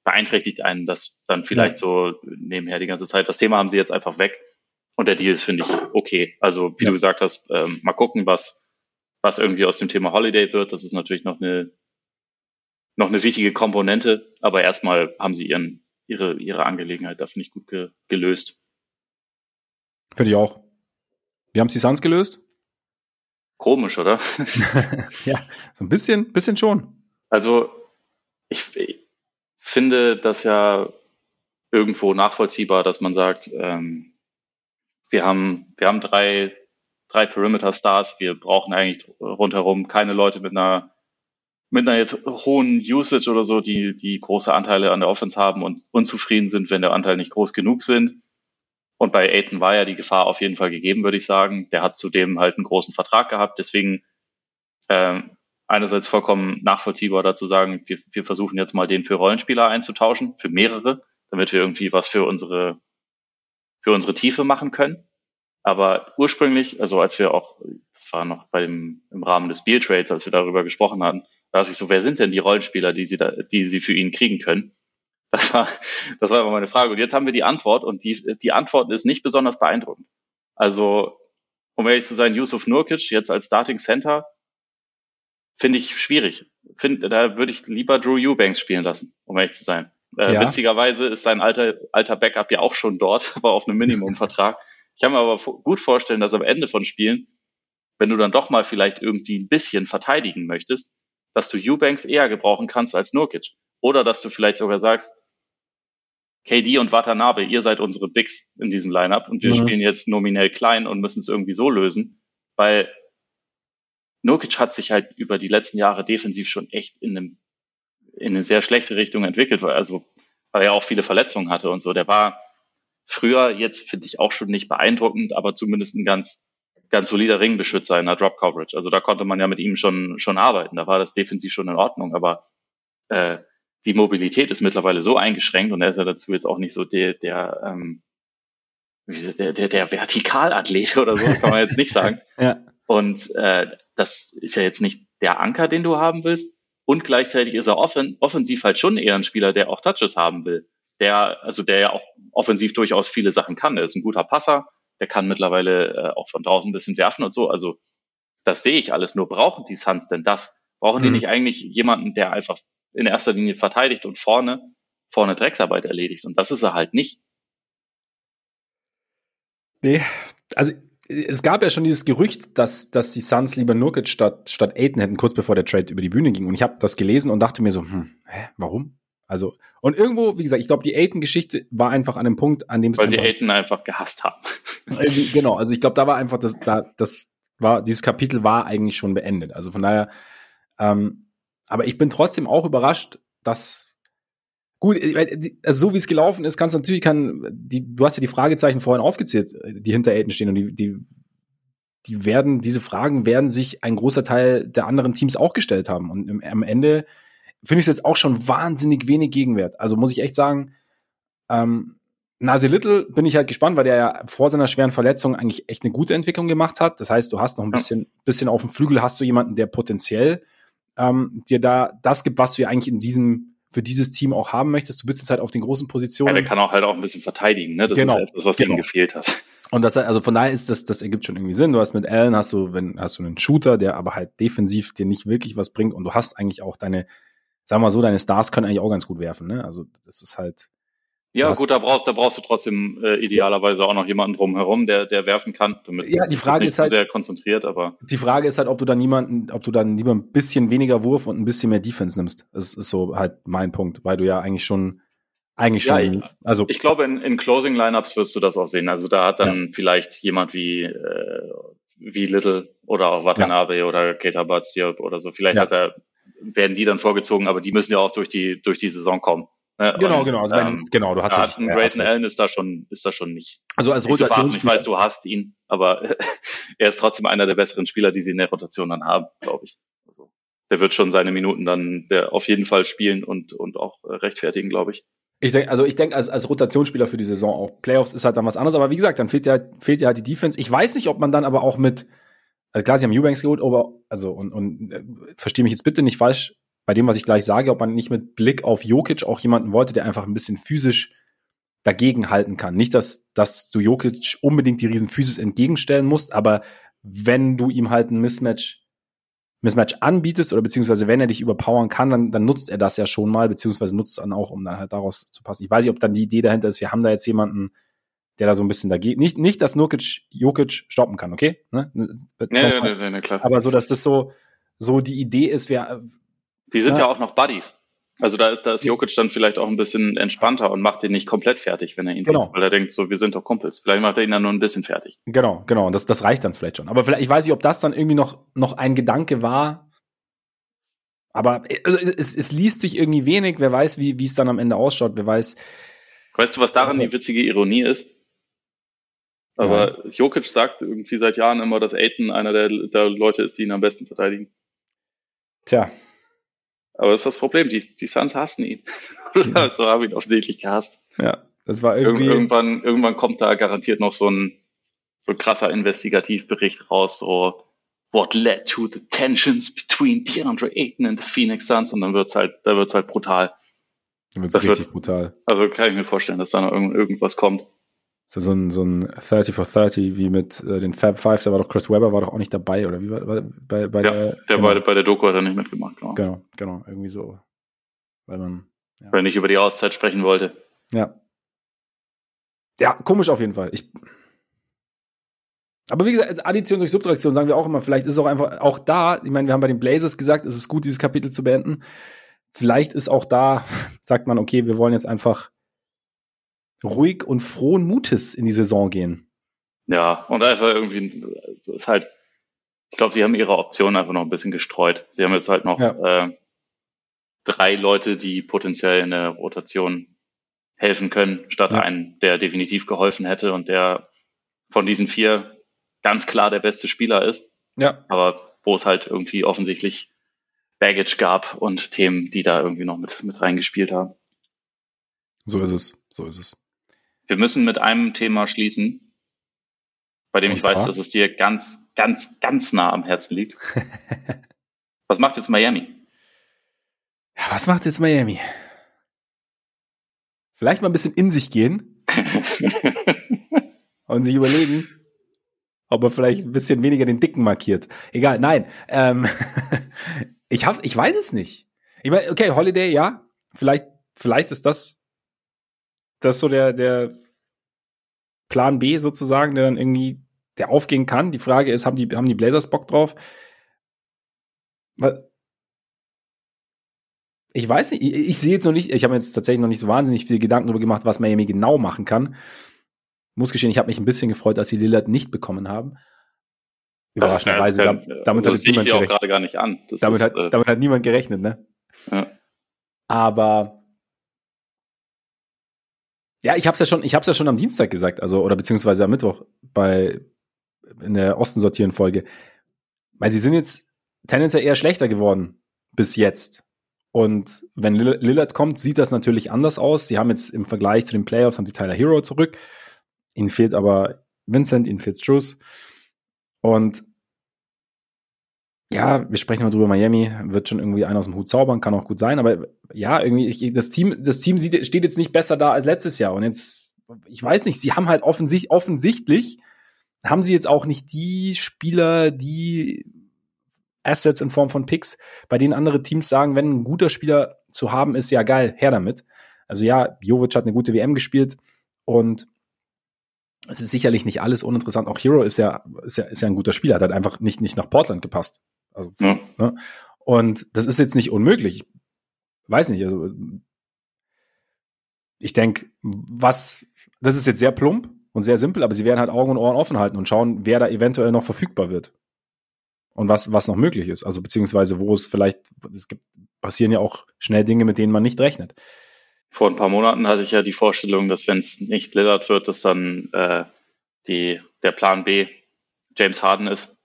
beeinträchtigt einen das dann vielleicht so nebenher die ganze Zeit. Das Thema haben sie jetzt einfach weg und der Deal ist, finde ich, okay. Also, wie ja. du gesagt hast, ähm, mal gucken, was, was irgendwie aus dem Thema Holiday wird. Das ist natürlich noch eine, noch eine wichtige Komponente, aber erstmal haben sie ihren, ihre, ihre Angelegenheit da, finde ich, gut ge gelöst. Finde ich auch. Wie haben sie Suns gelöst? Komisch, oder? ja, so ein bisschen, bisschen schon. Also, ich, finde das ja irgendwo nachvollziehbar, dass man sagt, ähm, wir haben, wir haben drei, drei Perimeter Stars, wir brauchen eigentlich rundherum keine Leute mit einer, mit einer jetzt hohen Usage oder so, die, die große Anteile an der Offense haben und unzufrieden sind, wenn der Anteil nicht groß genug sind. Und bei Aiton war ja die Gefahr auf jeden Fall gegeben, würde ich sagen. Der hat zudem halt einen großen Vertrag gehabt. Deswegen ähm, einerseits vollkommen nachvollziehbar dazu sagen, wir, wir versuchen jetzt mal den für Rollenspieler einzutauschen, für mehrere, damit wir irgendwie was für unsere, für unsere Tiefe machen können. Aber ursprünglich, also als wir auch, das war noch bei dem, im Rahmen des Beer Trades, als wir darüber gesprochen hatten, da dachte ich so, wer sind denn die Rollenspieler, die sie da, die sie für ihn kriegen können? Das war, das war immer meine Frage. Und jetzt haben wir die Antwort und die, die Antwort ist nicht besonders beeindruckend. Also, um ehrlich zu sein, Yusuf Nurkic jetzt als Starting Center finde ich schwierig. Find, da würde ich lieber Drew Eubanks spielen lassen, um ehrlich zu sein. Äh, ja. Witzigerweise ist sein alter, alter Backup ja auch schon dort, aber auf einem Minimumvertrag. Ich kann mir aber gut vorstellen, dass am Ende von Spielen, wenn du dann doch mal vielleicht irgendwie ein bisschen verteidigen möchtest, dass du Eubanks eher gebrauchen kannst als Nurkic. Oder dass du vielleicht sogar sagst, KD und Watanabe, ihr seid unsere Bigs in diesem Lineup und wir mhm. spielen jetzt nominell klein und müssen es irgendwie so lösen, weil Nurkic hat sich halt über die letzten Jahre defensiv schon echt in, einem, in eine sehr schlechte Richtung entwickelt, weil, also, weil er auch viele Verletzungen hatte und so. Der war früher, jetzt finde ich auch schon nicht beeindruckend, aber zumindest ein ganz, ganz solider Ringbeschützer in der Drop Coverage. Also da konnte man ja mit ihm schon, schon arbeiten. Da war das defensiv schon in Ordnung, aber äh, die Mobilität ist mittlerweile so eingeschränkt und er ist ja dazu jetzt auch nicht so der, der, ähm, der, der, der Vertikalathlet oder so, kann man jetzt nicht sagen. ja. Und äh, das ist ja jetzt nicht der Anker, den du haben willst. Und gleichzeitig ist er offen, offensiv halt schon eher ein Spieler, der auch Touches haben will. Der, also der ja auch offensiv durchaus viele Sachen kann. Er ist ein guter Passer, der kann mittlerweile äh, auch von draußen ein bisschen werfen und so. Also das sehe ich alles. Nur brauchen die Suns denn das? Brauchen mhm. die nicht eigentlich jemanden, der einfach in erster Linie verteidigt und vorne, vorne Drecksarbeit erledigt? Und das ist er halt nicht. Nee, also es gab ja schon dieses Gerücht, dass, dass die Suns lieber Nurkic statt, statt Aiton hätten, kurz bevor der Trade über die Bühne ging. Und ich habe das gelesen und dachte mir so, hm, hä, warum? Also, und irgendwo, wie gesagt, ich glaube, die Aiton-Geschichte war einfach an dem Punkt, an dem es. Weil sie Aiton einfach gehasst haben. genau, also ich glaube, da war einfach das, da, das war, dieses Kapitel war eigentlich schon beendet. Also von daher, ähm, aber ich bin trotzdem auch überrascht, dass Gut, also so wie es gelaufen ist, kannst du natürlich kann die du hast ja die Fragezeichen vorhin aufgezählt, die hinter Aiden stehen und die die die werden diese Fragen werden sich ein großer Teil der anderen Teams auch gestellt haben und im, am Ende finde ich es jetzt auch schon wahnsinnig wenig Gegenwert. Also muss ich echt sagen, ähm, Nasi Little bin ich halt gespannt, weil der ja vor seiner schweren Verletzung eigentlich echt eine gute Entwicklung gemacht hat. Das heißt, du hast noch ein bisschen, bisschen auf dem Flügel hast du jemanden, der potenziell ähm, dir da das gibt, was du ja eigentlich in diesem für dieses Team auch haben möchtest. Du bist jetzt halt auf den großen Positionen. Ja, der kann auch halt auch ein bisschen verteidigen, ne? Das genau. ist etwas, was genau. ihm gefehlt hat. Und das, also von daher ist das, das ergibt schon irgendwie Sinn. Du hast mit Allen hast du, wenn, hast du einen Shooter, der aber halt defensiv dir nicht wirklich was bringt und du hast eigentlich auch deine, sagen wir mal so, deine Stars können eigentlich auch ganz gut werfen, ne? Also, das ist halt, ja, gut, da brauchst, da brauchst du trotzdem äh, idealerweise auch noch jemanden drumherum, der, der werfen kann. Damit ja, die Frage ist, halt sehr konzentriert, aber die Frage ist halt, ob du dann niemanden, ob du dann lieber ein bisschen weniger Wurf und ein bisschen mehr Defense nimmst. Das ist so halt mein Punkt, weil du ja eigentlich schon eigentlich schon. Ja, ich, also ich glaube, in, in Closing Lineups wirst du das auch sehen. Also da hat dann ja. vielleicht jemand wie äh, wie Little oder auch Watanabe ja. oder Keita Batsiop oder so. Vielleicht hat er werden die dann vorgezogen, aber die müssen ja auch durch die durch die Saison kommen. Ne? Genau, genau. Also ähm, genau, du hast es. Grayson Allen ist da schon, ist da schon nicht. Also als Rotation. Ich weiß, du hast ihn, aber er ist trotzdem einer der besseren Spieler, die sie in der Rotation dann haben, glaube ich. Also, der wird schon seine Minuten dann der auf jeden Fall spielen und, und auch äh, rechtfertigen, glaube ich. Ich denke, also ich denke, als, als Rotationsspieler für die Saison auch. Playoffs ist halt dann was anderes, aber wie gesagt, dann fehlt ja, fehlt ja halt die Defense. Ich weiß nicht, ob man dann aber auch mit, also klar, sie haben Eubanks geholt, aber, also, und, und äh, verstehe mich jetzt bitte nicht falsch, bei dem, was ich gleich sage, ob man nicht mit Blick auf Jokic auch jemanden wollte, der einfach ein bisschen physisch dagegen halten kann. Nicht, dass, dass du Jokic unbedingt die riesen Physis entgegenstellen musst, aber wenn du ihm halt ein Mismatch, Mismatch anbietest oder beziehungsweise wenn er dich überpowern kann, dann, dann nutzt er das ja schon mal, beziehungsweise nutzt es dann auch, um dann halt daraus zu passen. Ich weiß nicht, ob dann die Idee dahinter ist, wir haben da jetzt jemanden, der da so ein bisschen dagegen, nicht, nicht, dass Nurkic Jokic stoppen kann, okay? Ne? Nee, nee, nee, nee, klar. Aber so, dass das so, so die Idee ist, wir, die sind ja, ja auch noch Buddies. Also da ist, da ist Jokic dann vielleicht auch ein bisschen entspannter und macht ihn nicht komplett fertig, wenn er ihn genau. Sieht, weil er denkt, so, wir sind doch Kumpels. Vielleicht macht er ihn dann nur ein bisschen fertig. Genau, genau. Und das, das reicht dann vielleicht schon. Aber vielleicht, ich weiß nicht, ob das dann irgendwie noch, noch ein Gedanke war. Aber also es, es liest sich irgendwie wenig. Wer weiß, wie, wie es dann am Ende ausschaut. Wer weiß. Weißt du, was daran also, die witzige Ironie ist? Aber ja. Jokic sagt irgendwie seit Jahren immer, dass Aiton einer der, der Leute ist, die ihn am besten verteidigen. Tja, aber das ist das Problem, die, die Suns hassen ihn. Ja. so haben ihn offensichtlich gehasst. Ja, das war irgendwie. Ir irgendwann, irgendwann kommt da garantiert noch so ein, so ein krasser Investigativbericht raus, so What led to the tensions between DeAndre Ayton and the Phoenix Suns und dann wird's halt, da wird's halt brutal. Dann wird's das richtig wird, brutal. Also kann ich mir vorstellen, dass da noch irgend, irgendwas kommt. Ist ja so ein, so ein 30 for 30, wie mit äh, den Fab Five, da war doch Chris Webber war doch auch nicht dabei, oder wie war, war bei, bei ja, der? Der genau. bei, bei der Doku hat er nicht mitgemacht, genau. Genau, genau, irgendwie so. Weil man. Ja. Weil er nicht über die Auszeit sprechen wollte. Ja. Ja, komisch auf jeden Fall. Ich. Aber wie gesagt, als Addition durch Subtraktion sagen wir auch immer, vielleicht ist es auch einfach, auch da, ich meine, wir haben bei den Blazers gesagt, es ist gut, dieses Kapitel zu beenden. Vielleicht ist auch da, sagt man, okay, wir wollen jetzt einfach ruhig und frohen Mutes in die Saison gehen. Ja, und einfach irgendwie ist halt, ich glaube, sie haben ihre Optionen einfach noch ein bisschen gestreut. Sie haben jetzt halt noch ja. äh, drei Leute, die potenziell in der Rotation helfen können, statt ja. einen, der definitiv geholfen hätte und der von diesen vier ganz klar der beste Spieler ist. Ja. Aber wo es halt irgendwie offensichtlich Baggage gab und Themen, die da irgendwie noch mit, mit reingespielt haben. So ist es, so ist es. Wir müssen mit einem Thema schließen, bei dem Und ich zwar? weiß, dass es dir ganz, ganz, ganz nah am Herzen liegt. was macht jetzt Miami? Ja, was macht jetzt Miami? Vielleicht mal ein bisschen in sich gehen und sich überlegen, ob er vielleicht ein bisschen weniger den Dicken markiert. Egal, nein. Ähm, ich, hab's, ich weiß es nicht. Ich meine, okay, Holiday, ja. Vielleicht, vielleicht ist das das ist so der, der Plan B sozusagen, der dann irgendwie der aufgehen kann. Die Frage ist, haben die, haben die Blazers Bock drauf? Ich weiß nicht, ich, ich sehe jetzt noch nicht, ich habe jetzt tatsächlich noch nicht so wahnsinnig viele Gedanken darüber gemacht, was Miami genau machen kann. Muss geschehen, ich habe mich ein bisschen gefreut, dass sie Lillard nicht bekommen haben. Überraschenderweise. Damit, damit also hat niemand gerechnet. auch gerade gar nicht an. damit, ist, hat, äh, damit hat niemand gerechnet, ne? Ja. Aber ja, ich habe es ja schon, ja schon am Dienstag gesagt, also oder beziehungsweise am Mittwoch bei in der Osten sortieren Folge, weil sie sind jetzt tendenziell eher schlechter geworden bis jetzt. Und wenn Lillard kommt, sieht das natürlich anders aus. Sie haben jetzt im Vergleich zu den Playoffs haben sie Tyler Hero zurück. Ihnen fehlt aber Vincent, ihnen fehlt Struce. Und ja, wir sprechen mal drüber, Miami wird schon irgendwie einer aus dem Hut zaubern, kann auch gut sein, aber ja, irgendwie, ich, das Team, das Team sieht, steht jetzt nicht besser da als letztes Jahr. Und jetzt, ich weiß nicht, sie haben halt offensichtlich, offensichtlich haben sie jetzt auch nicht die Spieler, die Assets in Form von Picks, bei denen andere Teams sagen, wenn ein guter Spieler zu haben ist, ja geil, her damit. Also ja, Jovic hat eine gute WM gespielt und es ist sicherlich nicht alles uninteressant. Auch Hero ist ja, ist ja, ist ja ein guter Spieler, hat halt einfach nicht, nicht nach Portland gepasst. Also, ja. ne? Und das ist jetzt nicht unmöglich. Ich weiß nicht, also ich denke, was, das ist jetzt sehr plump und sehr simpel, aber sie werden halt Augen und Ohren offen halten und schauen, wer da eventuell noch verfügbar wird. Und was, was noch möglich ist. Also beziehungsweise, wo es vielleicht, es gibt, passieren ja auch schnell Dinge, mit denen man nicht rechnet. Vor ein paar Monaten hatte ich ja die Vorstellung, dass wenn es nicht Lillard wird, dass dann äh, die, der Plan B James Harden ist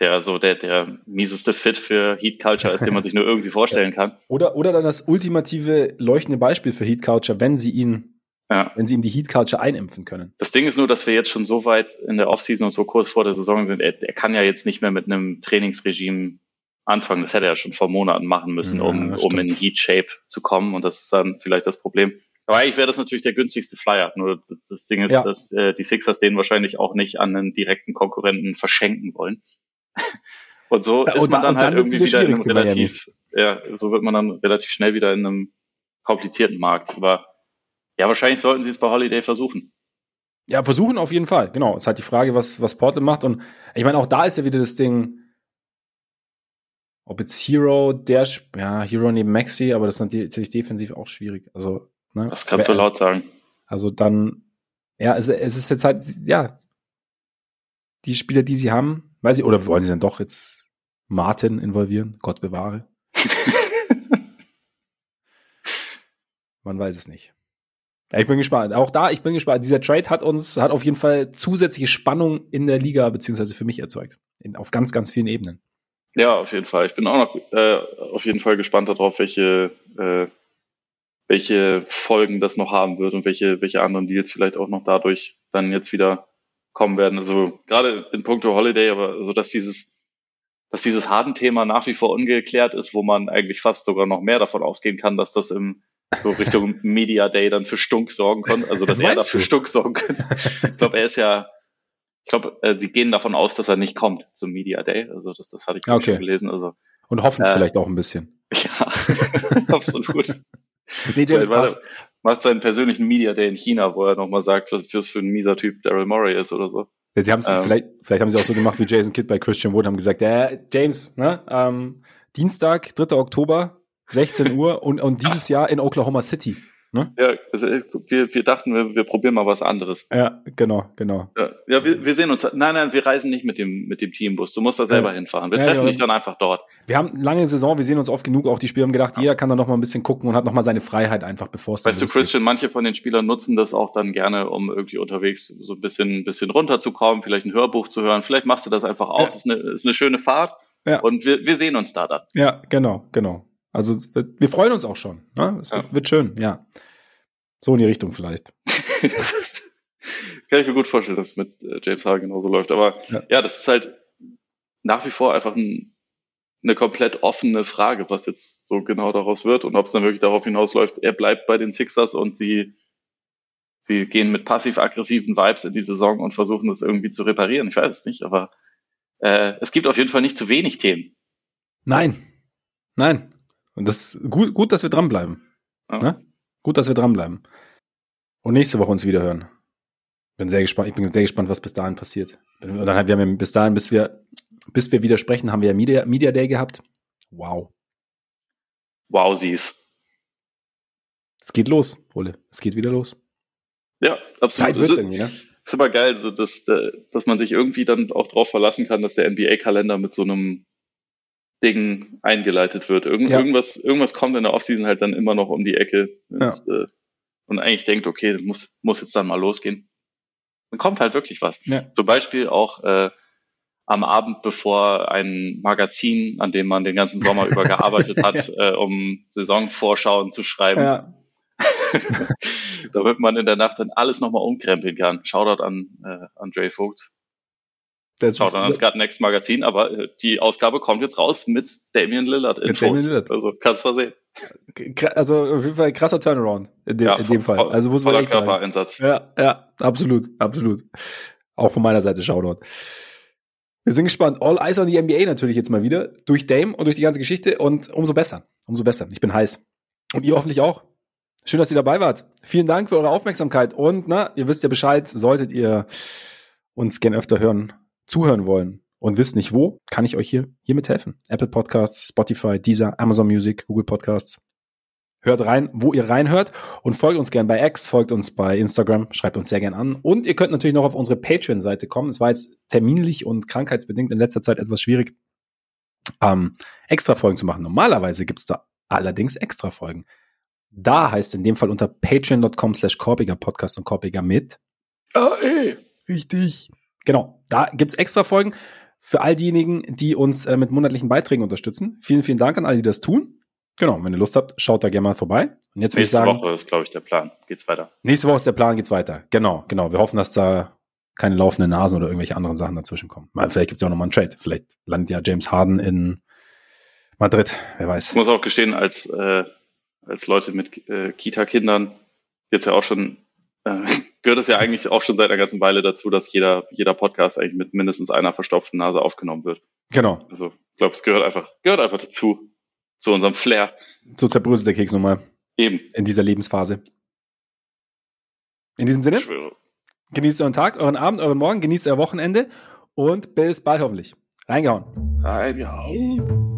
der so der, der mieseste Fit für Heat Culture ist, den man sich nur irgendwie vorstellen kann. Oder, oder dann das ultimative leuchtende Beispiel für Heat Culture, wenn sie ihn, ja. wenn sie ihm die Heat Culture einimpfen können. Das Ding ist nur, dass wir jetzt schon so weit in der Offseason und so kurz vor der Saison sind, er, er kann ja jetzt nicht mehr mit einem Trainingsregime anfangen. Das hätte er ja schon vor Monaten machen müssen, ja, um, um in Heat Shape zu kommen. Und das ist dann vielleicht das Problem. Aber eigentlich wäre das natürlich der günstigste Flyer. Nur das Ding ist, ja. dass äh, die Sixers den wahrscheinlich auch nicht an einen direkten Konkurrenten verschenken wollen. Und so ja, ist man dann, halt dann irgendwie wieder in einem relativ, ja, so wird man dann relativ schnell wieder in einem komplizierten Markt. Aber ja, wahrscheinlich sollten sie es bei Holiday versuchen. Ja, versuchen auf jeden Fall. Genau. Es ist halt die Frage, was, was Portland macht. Und ich meine, auch da ist ja wieder das Ding, ob jetzt Hero, der, ja, Hero neben Maxi, aber das ist natürlich defensiv auch schwierig. Also, ne? Das kannst du laut sagen. Also dann, ja, es, es ist jetzt halt, ja, die Spieler, die sie haben, Weiß ich, oder wollen sie dann doch jetzt Martin involvieren? Gott bewahre. Man weiß es nicht. Ja, ich bin gespannt. Auch da, ich bin gespannt. Dieser Trade hat uns, hat auf jeden Fall zusätzliche Spannung in der Liga, beziehungsweise für mich erzeugt. In, auf ganz, ganz vielen Ebenen. Ja, auf jeden Fall. Ich bin auch noch äh, auf jeden Fall gespannt darauf, welche, äh, welche Folgen das noch haben wird und welche, welche anderen Deals vielleicht auch noch dadurch dann jetzt wieder kommen werden. Also gerade in puncto Holiday, aber so dass dieses, dass dieses Harden-Thema nach wie vor ungeklärt ist, wo man eigentlich fast sogar noch mehr davon ausgehen kann, dass das im so Richtung Media Day dann für Stunk sorgen kann, also dass er dafür Stunk sorgen kann. Ich glaube, er ist ja, ich glaube, äh, sie gehen davon aus, dass er nicht kommt zum Media Day. Also das, das hatte ich okay. schon gelesen. Also und hoffen es äh, vielleicht auch ein bisschen. Ja, absolut. nee, James Pass macht seinen persönlichen Media Day in China, wo er nochmal sagt, was für ein mieser Typ Daryl Morey ist oder so. Ja, sie haben ähm, vielleicht, vielleicht haben sie auch so gemacht wie Jason Kidd bei Christian Wood, haben gesagt, ja, James, ne, ähm, Dienstag, 3. Oktober, 16 Uhr und, und dieses Jahr in Oklahoma City. Ne? Ja, also äh, wir, wir dachten, wir, wir probieren mal was anderes. Ja, genau, genau. Ja, ja wir, wir sehen uns. Nein, nein, wir reisen nicht mit dem, mit dem Teambus. Du musst da selber ja. hinfahren. Wir ja, treffen dich dann einfach dort. Wir haben lange Saison, wir sehen uns oft genug. Auch die Spieler haben gedacht, jeder kann da noch mal ein bisschen gucken und hat noch mal seine Freiheit einfach, bevor es Weißt du, Christian, manche von den Spielern nutzen das auch dann gerne, um irgendwie unterwegs so ein bisschen, ein bisschen runterzukommen, vielleicht ein Hörbuch zu hören. Vielleicht machst du das einfach auch. Das ist eine, ist eine schöne Fahrt. Ja. Und wir, wir sehen uns da dann. Ja, genau, genau. Also wir freuen uns auch schon. Ne? Es wird, wird schön, ja. So in die Richtung vielleicht. Kann ich mir gut vorstellen, dass es mit äh, James Harden genauso läuft. Aber ja. ja, das ist halt nach wie vor einfach ein, eine komplett offene Frage, was jetzt so genau daraus wird und ob es dann wirklich darauf hinausläuft, er bleibt bei den Sixers und sie, sie gehen mit passiv-aggressiven Vibes in die Saison und versuchen das irgendwie zu reparieren. Ich weiß es nicht, aber äh, es gibt auf jeden Fall nicht zu wenig Themen. Nein, nein. Und das ist gut, gut dass wir dranbleiben. Ja. Ne? Gut, dass wir dranbleiben. Und nächste Woche uns wieder hören. Bin sehr gespannt. Ich bin sehr gespannt, was bis dahin passiert. Und dann haben wir bis dahin, bis wir, bis wir widersprechen, haben wir ja Media, Media Day gehabt. Wow. Wow, sieh's. Es geht los, Ole. Es geht wieder los. Ja, absolut. Zeit wird's irgendwie, ne? Ist aber geil, so dass, äh, dass man sich irgendwie dann auch darauf verlassen kann, dass der NBA-Kalender mit so einem Ding eingeleitet wird. Irgend, ja. irgendwas, irgendwas kommt in der Offseason halt dann immer noch um die Ecke. Das, ja. äh, und eigentlich denkt, okay, muss, muss jetzt dann mal losgehen. Dann kommt halt wirklich was. Ja. Zum Beispiel auch äh, am Abend, bevor ein Magazin, an dem man den ganzen Sommer über gearbeitet hat, äh, um Saisonvorschauen zu schreiben, ja. damit man in der Nacht dann alles nochmal umkrempeln kann. Shoutout an äh, Andre Vogt. Das Schaut an das gerade Next Magazin, aber äh, die Ausgabe kommt jetzt raus mit Damian Lillard in mit Damian Lillard. Also kannst du versehen. Also auf jeden Fall ein krasser Turnaround in dem, ja, in dem Fall. Also muss man echt sagen. Ja, ja, absolut, absolut. Auch von meiner Seite Shoutout. Wir sind gespannt. All Eyes on the NBA natürlich jetzt mal wieder. Durch Dame und durch die ganze Geschichte. Und umso besser. Umso besser. Ich bin heiß. Und ihr hoffentlich auch. Schön, dass ihr dabei wart. Vielen Dank für eure Aufmerksamkeit. Und na, ihr wisst ja Bescheid, solltet ihr uns gern öfter hören, zuhören wollen und wisst nicht wo, kann ich euch hier hiermit helfen. Apple Podcasts, Spotify, Deezer, Amazon Music, Google Podcasts. Hört rein, wo ihr reinhört und folgt uns gern bei X, folgt uns bei Instagram, schreibt uns sehr gern an. Und ihr könnt natürlich noch auf unsere Patreon-Seite kommen. Es war jetzt terminlich und krankheitsbedingt in letzter Zeit etwas schwierig, ähm, extra Folgen zu machen. Normalerweise gibt's da allerdings extra Folgen. Da heißt in dem Fall unter patreon.com slash Korpiger Podcast und Korpiger mit. Ah, ey. Richtig. Genau, da gibt's extra Folgen für all diejenigen, die uns äh, mit monatlichen Beiträgen unterstützen. Vielen, vielen Dank an alle, die das tun. Genau, wenn ihr Lust habt, schaut da gerne mal vorbei. Und jetzt ich sagen, Woche ist, glaube ich, der Plan. Geht's weiter. Nächste Woche ist der Plan, geht's weiter. Genau, genau. Wir hoffen, dass da keine laufenden Nasen oder irgendwelche anderen Sachen dazwischen kommen. Mal, vielleicht gibt's ja auch nochmal einen Trade. Vielleicht landet ja James Harden in Madrid. Wer weiß. Ich muss auch gestehen, als, äh, als Leute mit äh, Kita-Kindern jetzt ja auch schon äh, gehört es ja eigentlich auch schon seit einer ganzen Weile dazu, dass jeder, jeder Podcast eigentlich mit mindestens einer verstopften Nase aufgenommen wird. Genau. Also ich glaube, es gehört einfach, gehört einfach dazu, zu unserem Flair. So zerbröselt der Keks nochmal. Eben. In dieser Lebensphase. In diesem Sinne, genießt euren Tag, euren Abend, euren Morgen, genießt euer Wochenende und bis bald hoffentlich. Reingehauen. Reingehauen.